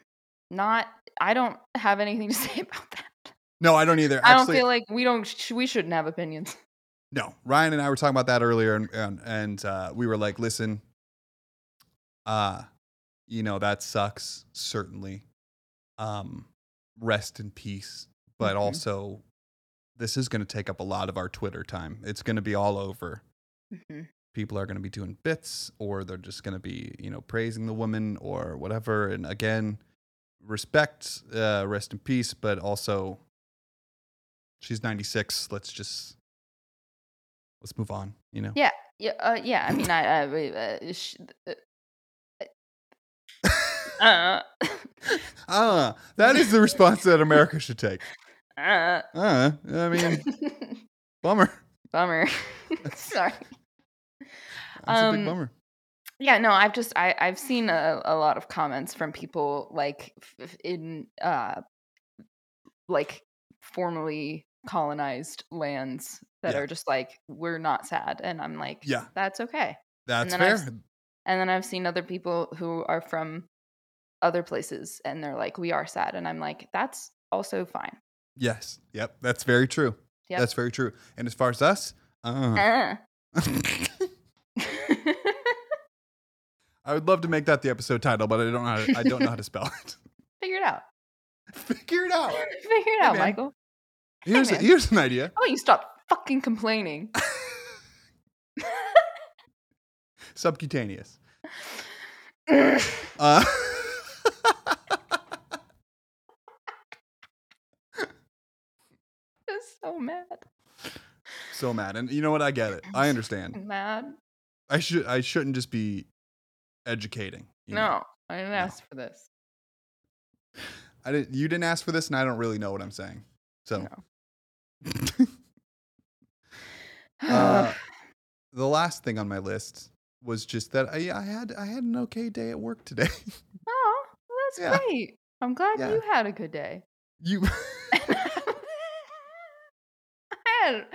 not. I don't have anything to <laughs> say about that. No, I don't either. I don't feel like we don't. Sh- we shouldn't have opinions. <laughs> No, Ryan and I were talking about that earlier, and and, and uh, we were like, listen, uh, you know that sucks certainly. Um, rest in peace, but Mhm. also, this is going to take up a lot of our Twitter time. It's going to be all over. Mhm. People are going to be doing bits, or they're just going to be, you know, praising the woman or whatever. And again, respect, uh, rest in peace, but also, she's ninety six. Let's just let's move on. You know. Yeah, yeah, uh, yeah. I mean, I, I uh, sh- uh, uh, Ah, <laughs> that is the response that America should take. uh, Uh, I mean, <laughs> bummer. bummer. <laughs> Sorry. <laughs> That's a big Um, bummer. Yeah, no, I've just I I've seen a, a lot of comments from people like in uh like formerly colonized lands that Yeah. are just like we're not sad and I'm like Yeah. that's okay. That's then I've fair. And then I've seen other people who are from other places and they're like we are sad and I'm like that's also fine. Yes. Yep. That's very true. Yep. That's very true. And as far as us, uh, Uh. <laughs> <laughs> I would love to make that the episode title, but I don't know. How to, I don't know how to spell it. <laughs> Figure it out. Figure it out. <laughs> Figure it Hey, out, man. Michael. Here's man. here's an idea. How about you stop fucking complaining? <laughs> Subcutaneous. I'm Uh, so mad. so mad, and you know what? I get it. I understand. Mad? I should. I shouldn't just be educating. you know? No, I didn't ask for this. I didn't. You didn't ask for this, and I don't really know what I'm saying. So, <laughs> uh, <sighs> the last thing on my list was just that I, I had I had an okay day at work today. <laughs> oh, well, that's yeah. great. I'm glad Yeah. you had a good day. you, <laughs> I had,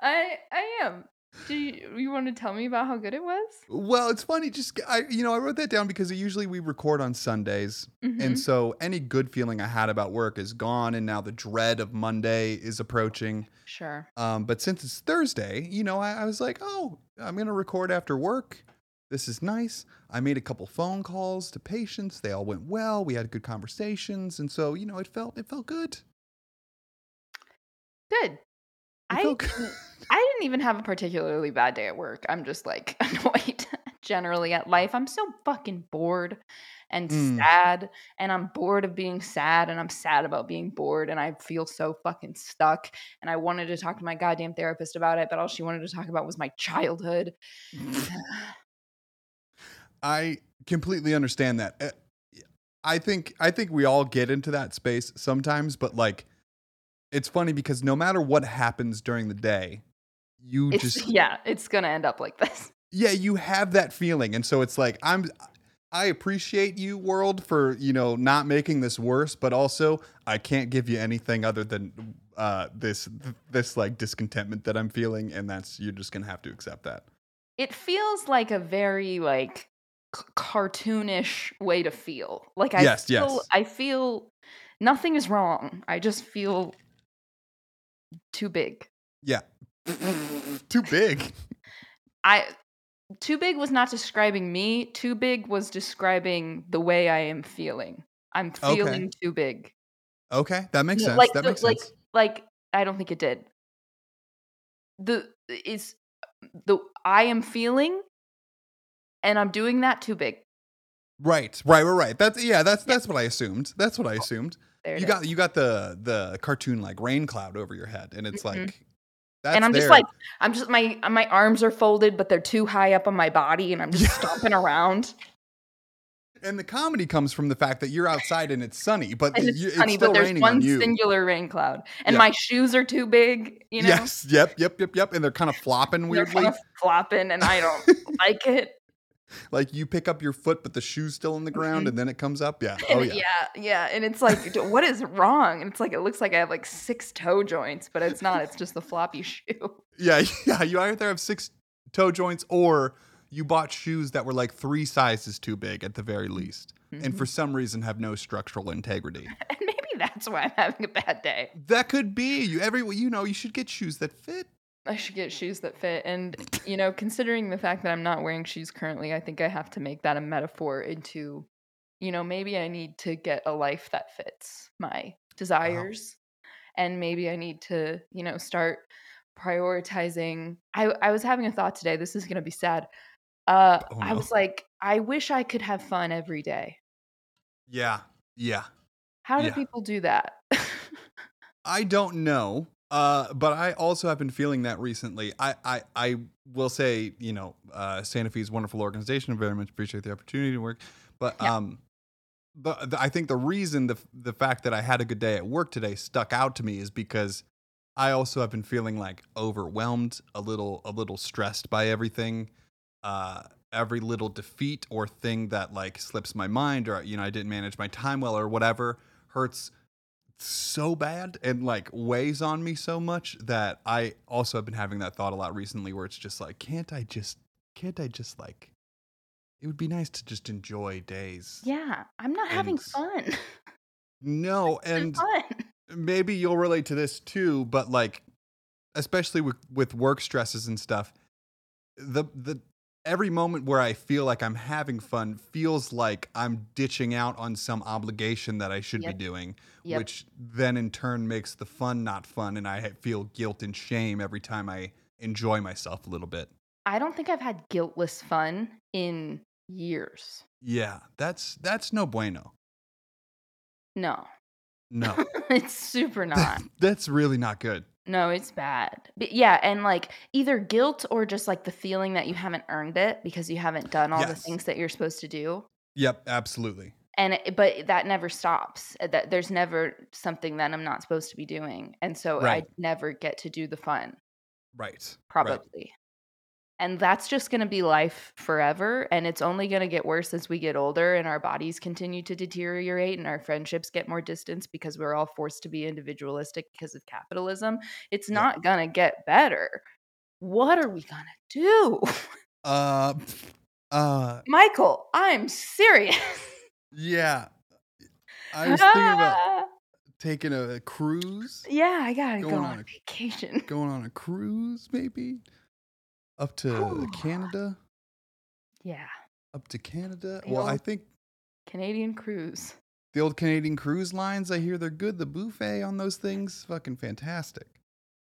I I am. Do you, you want to tell me about how good it was? Well, it's funny. Just I, you know, I wrote that down because usually we record on Sundays, Mhm. and so any good feeling I had about work is gone, and now the dread of Monday is approaching. Sure. Um, but since it's Thursday, you know, I, I was like, oh, I'm gonna record after work. This is nice. I made a couple phone calls to patients. They all went well. We had good conversations, and so you know, it felt it felt good. Good. I didn't- I didn't even have a particularly bad day at work. I'm just like <laughs> annoyed generally at life. I'm so fucking bored and Mm. sad, and I'm bored of being sad, and I'm sad about being bored, and I feel so fucking stuck. And I wanted to talk to my goddamn therapist about it, but all she wanted to talk about was my childhood. <sighs> I completely understand that. Uh, I think I think we all get into that space sometimes, but like it's funny because no matter what happens during the day, you It's, just <laughs> yeah, it's gonna end up like this. <laughs> yeah, you have that feeling. And so it's like I'm I appreciate you world for, you know, not making this worse, but also I can't give you anything other than uh this this like discontentment that I'm feeling and that's you're just going to have to accept that. It feels like a very like c- cartoonish way to feel. Like I Yes, feel, yes. I feel nothing is wrong. I just feel too big. Yeah. <laughs> Too big. I too big was not describing me. Too big was describing the way I am feeling. I'm Okay. feeling too big. Okay, that makes sense. Like that makes like sense. like I don't think it did. The is the I am feeling and I'm doing that too big. Right, right, right, right. That's yeah. That's that's what I assumed. That's what I oh. assumed. There You is. got you got the the cartoon like rain cloud over your head, and it's Mhm. like that's and I'm just like I'm just my my arms are folded, but they're too high up on my body, and I'm just <laughs> stomping around. and the comedy comes from the fact that you're outside and it's sunny, but And it's you, it's funny, still but there's raining one on you. singular rain cloud, and my shoes are too big. You know, Yes, yep, yep, yep, yep, and they're kind of flopping weirdly. kind of flopping, and I don't <laughs> like it. Like you pick up your foot, but the shoe's still in the ground, Mhm. and then it comes up. Yeah. Oh yeah. yeah, yeah, and it's like, what is wrong? And it's like it looks like I have like six toe joints, but it's not. It's just the floppy <laughs> shoe. Yeah, <laughs> yeah. You either have six toe joints or you bought shoes that were like three sizes too big at the very least, and Mm-hmm. for some reason have no structural integrity. <laughs> And maybe that's why I'm having a bad day. That could be you. Every you know, you should get shoes that fit. I should get shoes that fit. And, <laughs> you know, considering the fact that I'm not wearing shoes currently, I think I have to make that a metaphor into, you know, maybe I need to get a life that fits my desires. And maybe I need to, you know, start prioritizing. I, I was having a thought today. This is going to be sad. Uh, Oh, I was like, I wish I could have fun every day. Yeah, yeah. How do Yeah. people do that? <laughs> I don't know. Uh, but I also have been feeling that recently. I, I, I will say, you know, uh, Santa Fe is a wonderful organization. I very much appreciate the opportunity to work. But Yeah. um, the, the I think the reason the the fact that I had a good day at work today stuck out to me is because I also have been feeling like overwhelmed, a little a little stressed by everything. Uh, every little defeat or thing that like slips my mind, or you know, I didn't manage my time well, or whatever, hurts so bad and like weighs on me so much that I also have been having that thought a lot recently where it's just like, can't I just, can't I just like, it would be nice to just enjoy days. yeah, I'm not having fun. <laughs> No, and fun. maybe you'll relate to this too, but like, especially with, with work stresses and stuff, the, the, every moment where I feel like I'm having fun feels like I'm ditching out on some obligation that I should Yep. be doing, Yep. which then in turn makes the fun not fun. And I feel guilt and shame every time I enjoy myself a little bit. I don't think I've had guiltless fun in years. Yeah, that's, that's no bueno. No, No, <laughs> it's super not. that's really not good. No, it's bad. But yeah, and like either guilt or just like the feeling that you haven't earned it because you haven't done all the things that you're supposed to do. Yep, absolutely. And it, but that never stops. Uh, That there's never something that I'm not supposed to be doing, and so Right. I never get to do the fun. Right. right. And that's just going to be life forever. And it's only going to get worse as we get older and our bodies continue to deteriorate and our friendships get more distance because we're all forced to be individualistic because of capitalism. It's Yeah. not going to get better. What are we gonna do? Uh, uh, Michael, I'm serious. yeah. I was thinking about <laughs> taking a cruise, yeah, I gotta Going go on on a- vacation. going on a cruise, maybe up to. Canada. Yeah, Up to Canada. The Well, I think Canadian cruise. the old Canadian cruise lines. I hear they're good. The buffet on those things, fucking fantastic.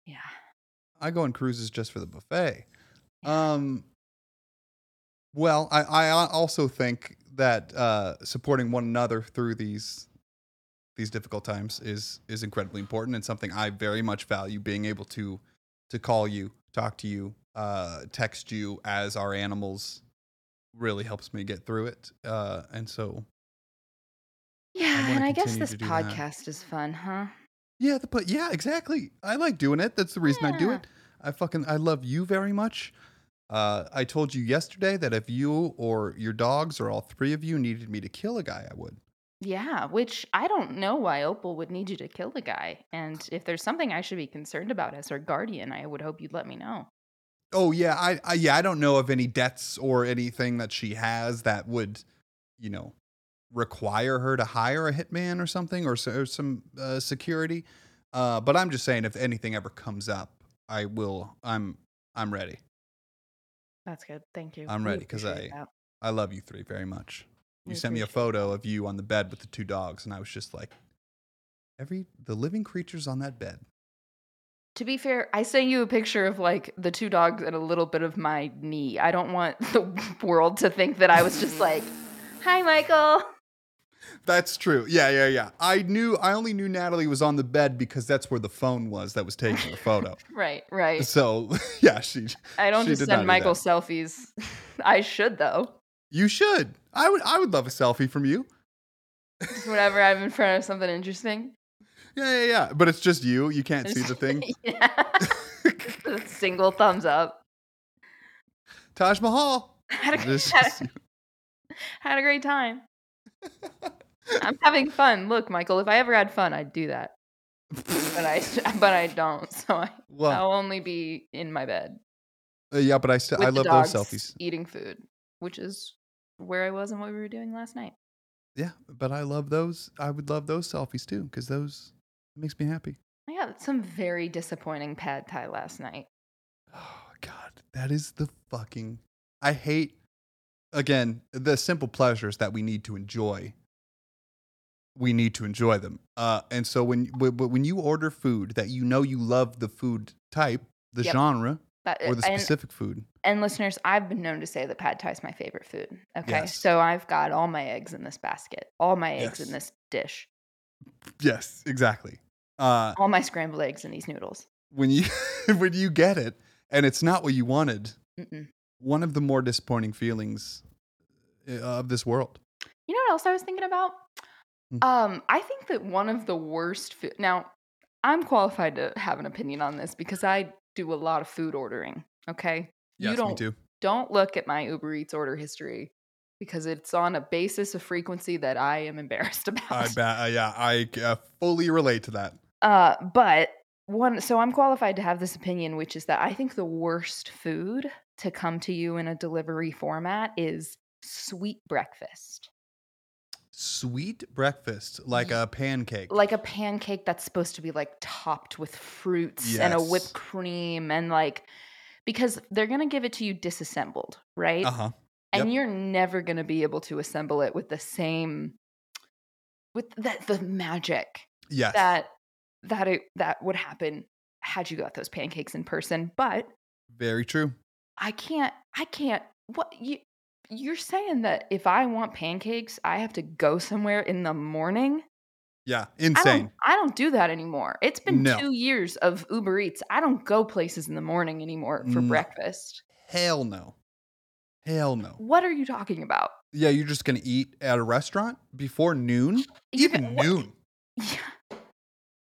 Yeah. I go on cruises just for the buffet. Um, well, I, I also think that uh, supporting one another through these these difficult times is is incredibly important and something I very much value. Being able to to call you, talk to you, uh, text you as our animals really helps me get through it. Uh, and so, Yeah, wanna and I guess this do that. podcast is fun, huh? yeah, the but yeah, exactly. I like doing it. That's the reason I do it. I fucking I love you very much. Uh, I told you yesterday that if you or your dogs or all three of you needed me to kill a guy, I would. Yeah, which I don't know why Opal would need you to kill the guy. And if there's something I should be concerned about as her guardian, I would hope you'd let me know. Oh yeah, I, I yeah, I don't know of any debts or anything that she has that would, you know, require her to hire a hitman or something or, so, or some uh, security. Uh, but I'm just saying, if anything ever comes up, I will. I'm I'm ready. That's good. Thank you. I'm ready because I- that. I love you three very much. You We sent me a photo of you on the bed with the two dogs, and I was just like, every the living creatures on that bed. To be fair, I sent you a picture of like the two dogs and a little bit of my knee. I don't want <laughs> the world to think that I was just like, "Hi, Michael." That's true. Yeah, yeah, yeah. I knew. I only knew Natalie was on the bed because that's where the phone was that was taking the photo. <laughs> Right, right. So <laughs> yeah, she. I don't she just send Michael selfies. I should though. You should. I would. I would love a selfie from you. Just whenever I'm in front of something interesting. Yeah, yeah, yeah. But it's just you. You can't see the thing. <laughs> yeah. Single thumbs up. Taj Mahal. Had a, had, a, <laughs> had a great time. <laughs> I'm having fun. Look, Michael, if I ever had fun, I'd do that. But I but I don't. So I, well, I'll only be in my bed. uh, yeah, but I still. I love those selfies. Eating food, which is where I was and what we were doing last night. Yeah, but I love those. I would love those selfies too because those it makes me happy. I got some very disappointing pad thai last night. Oh God, that is the fucking. I hate. Again, the simple pleasures that we need to enjoy. We need to enjoy them. Uh, and so when when when you order food that you know you love the food type, the Yep. genre, That, or the specific food. And listeners, I've been known to say that pad thai is my favorite food. Okay, Yes. so I've got all my eggs in this basket, all my eggs in this dish, Yes, exactly. Uh, all my scrambled eggs in these noodles. when you <laughs> when you get it and it's not what you wanted, Mm-mm. one of the more disappointing feelings uh, of this world. You know what else I was thinking about? Mm. Um, I think that one of the worst food. Now, I'm qualified to have an opinion on this because I do a lot of food ordering. Okay, Yes, you don't me too. don't look at my Uber Eats order history because it's on a basis of frequency that I am <laughs> embarrassed about. I bet. Uh, yeah, I uh, fully relate to that. Uh, but one, so I'm qualified to have this opinion, which is that I think the worst food to come to you in a delivery format is sweet breakfast. Sweet breakfast, like a pancake. Like a pancake that's supposed to be like topped with fruits and a whipped cream and like, because they're going to give it to you disassembled, right? uh huh. Yep. and you're never going to be able to assemble it with the same with that the magic Yes. that that it that would happen had you got those pancakes in person but Very true. i can't i can't what you you're saying that if i want pancakes i have to go somewhere in the morning Yeah. I Insane. don't, I don't do that anymore. It's been No. two years of Uber Eats. I don't go places in the morning anymore for No. breakfast. Hell no. Hell no. What are you talking about? Yeah, you're just gonna eat at a restaurant before noon? You Even can- noon. <laughs> Yeah.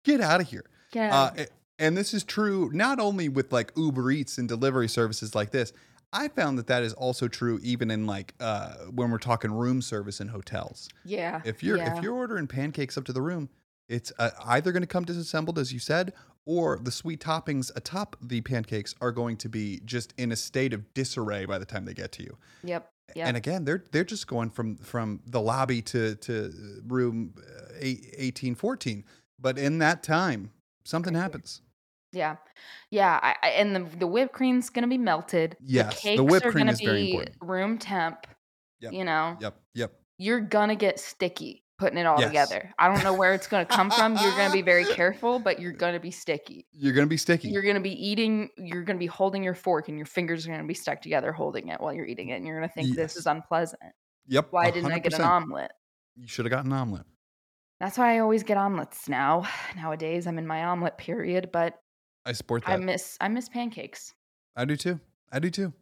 Get out of here. Yeah. Uh, and this is true not only with like Uber Eats and delivery services like this. I found that that is also true even in like uh, when we're talking room service in hotels. yeah. If you're yeah. if you're ordering pancakes up to the room, it's uh, either going to come disassembled as you said, or the sweet toppings atop the pancakes are going to be just in a state of disarray by the time they get to you. Yep. Yep. And again, they're they're just going from from the lobby to to room uh, 1814. But in that time, something happens. Yeah, yeah, I, I, and the the whipped cream's gonna be melted. Yes, the the cakes whipped are cream gonna is very be important. room temp. Yep, You know, Yep, yep. you're gonna get sticky putting it all Yes. together. I don't know where it's gonna come from. You're gonna be very <laughs> careful, but you're gonna be sticky. You're gonna be sticky. You're gonna be eating. You're gonna be holding your fork, and your fingers are gonna be stuck together holding it while you're eating it, and you're gonna think this is unpleasant. yep. Why didn't I get an omelet? You should have gotten an omelet. That's why I always get omelets now. <sighs> Nowadays, I'm in my omelet period, but I support that. I miss I miss pancakes. I do too. I do too.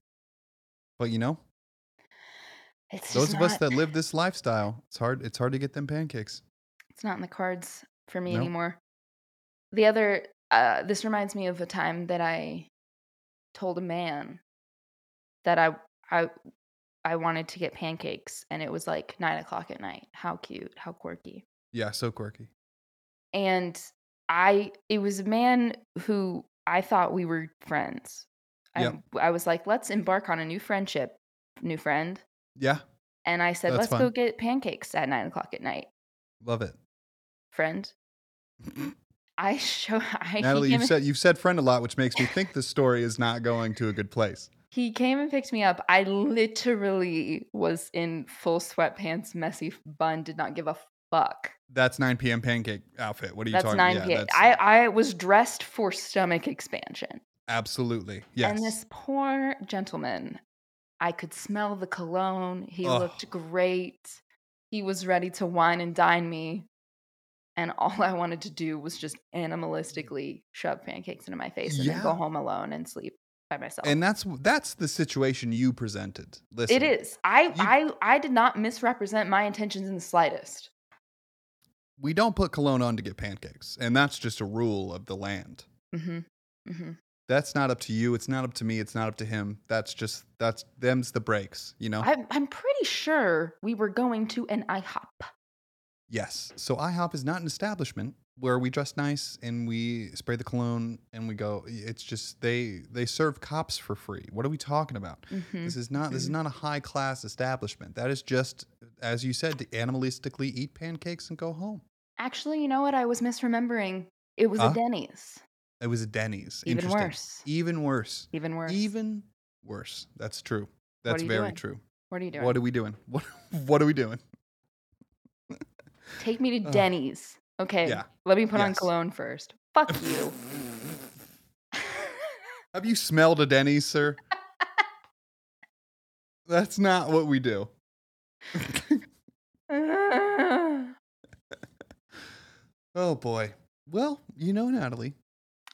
But you know, It's those of us that live this lifestyle, it's hard. It's hard to get them pancakes. it's not in the cards for me anymore. The other, uh, this reminds me of a time that I told a man that I I I wanted to get pancakes, and it was like nine o'clock at night. How cute, how quirky. Yeah, so quirky. And I, it was a man who I thought we were friends. Yep. I, I was like, let's embark on a new friendship, new friend. Yeah, And I said, That's let's go get pancakes at nine o'clock at night, love it. friend. <laughs> I <laughs> show. I, Natalie, you've said you've said friend a lot, which makes me think the story is not going to a good place. He came and picked me up. I literally was in full sweatpants, messy bun, did not give a fuck. That's 9 p.m. pancake outfit. What are you That's talking? nine yeah, that's I I was dressed for stomach expansion, absolutely yes. and this poor gentleman, I could smell the cologne. He Ugh. looked great. He was ready to wine and dine me, and all I wanted to do was just mm. animalistically shove pancakes into my face and then go home alone and sleep by myself. and that's that's the situation you presented. Listen, It is. I You- I I did not misrepresent my intentions in the slightest. We don't put cologne on to get pancakes, and that's just a rule of the land. Mm-hmm. Mm-hmm. That's not up to you. It's not up to me. It's not up to him. That's just that's them's the breaks. You know. I'm I'm pretty sure we were going to an IHOP. Yes. So IHOP is not an establishment where we dress nice and we spray the cologne and we go. It's just they they serve cops for free. What are we talking about? Mm-hmm. This is not this is not a high class establishment. That is just as you said to animalistically eat pancakes and go home. Actually, you know what? I was misremembering. It was Huh? a Denny's. It was a Denny's. Even Interesting. worse. Even worse. Even worse. Even worse. That's true. That's very doing? true. What are you doing? What are we doing? <laughs> What what are we doing? Take me to. <laughs> Denny's. Okay. Yeah. Let me put on cologne first. Fuck you. <laughs> Have you smelled a Denny's, sir? That's not what we do. Oh boy. Well, you know, Natalie,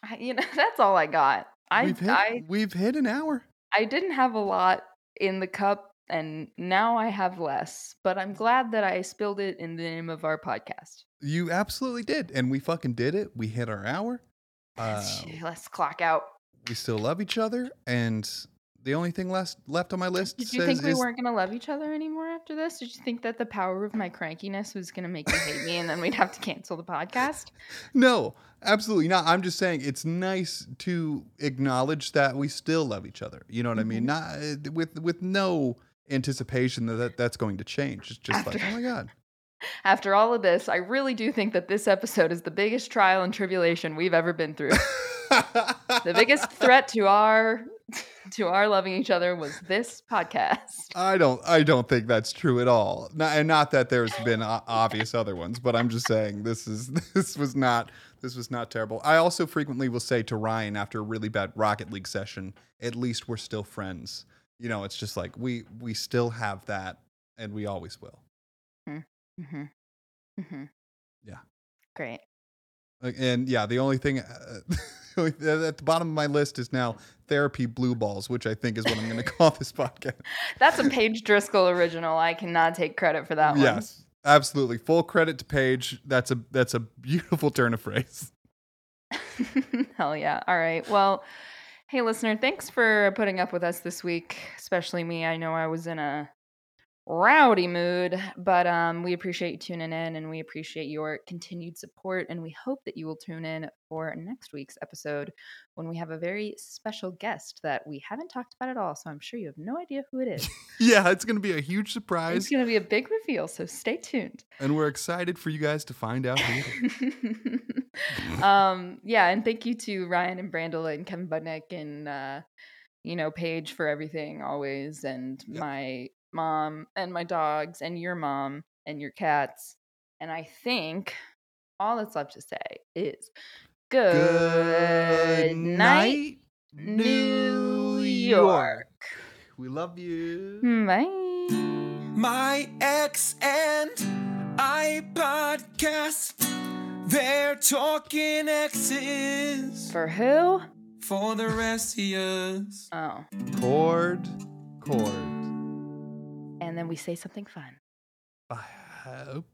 I, you know, <laughs> that's all I got. I we've hit I we've hit an hour. I didn't have a lot in the cup and now I have less, but I'm glad that I spilled it in the name of our podcast. You absolutely did, and we fucking did it. We hit our hour. Uh, Let's clock out. we still love each other, and the only thing left left on my list Did you think we is weren't going to love each other anymore after this? Did you think that the power of my crankiness was going to make you hate me and then we'd have to cancel the podcast? <laughs> no, absolutely not. I'm just saying it's nice to acknowledge that we still love each other. You know what I mean? Mhm. Not uh, with with no anticipation that, that that's going to change. It's just like, oh my god. <laughs> After all of this, I really do think that this episode is the biggest trial and tribulation we've ever been through. <laughs> the biggest threat to our <laughs> to our loving each other was this podcast. I don't I don't think that's true at all. Not, and not that there's been o- obvious other ones, but I'm just saying this is <laughs> this was not this was not terrible. I also frequently will say to Ryan after a really bad Rocket League session, at least we're still friends. You know, it's just like we we still have that and we always will. Mm-hmm. Mm-hmm. Yeah. Great. And yeah, the only thing uh, <laughs> <laughs> at the bottom of my list is now therapy blue balls, which I think is what I'm going <laughs> to call this podcast. That's a Paige Driscoll original. I cannot take credit for that one. Yes, absolutely. Full credit to Paige. That's a that's a beautiful turn of phrase. <laughs> Hell yeah. All right. Well, hey listener, thanks for putting up with us this week, especially me. I know I was in a rowdy mood. But um, we appreciate you tuning in and we appreciate your continued support. And we hope that you will tune in for next week's episode when we have a very special guest that we haven't talked about at all. So I'm sure you have no idea who it is. <laughs> Yeah, it's going to be a huge surprise. it's going to be a big reveal. So stay tuned. And we're excited for you guys to find out who it is. <laughs> um, yeah, and thank you to Ryan and Brandel and Kevin Budnick and uh, you know Paige for everything always, and Yep. my mom and my dogs and your mom and your cats. And I think all that's left to say is good, night, New York. We love you. Mm, bye. My ex and I podcast. They're talking exes For who? for the rest of us. Oh, Chord, chord. And then we say something fun. I hope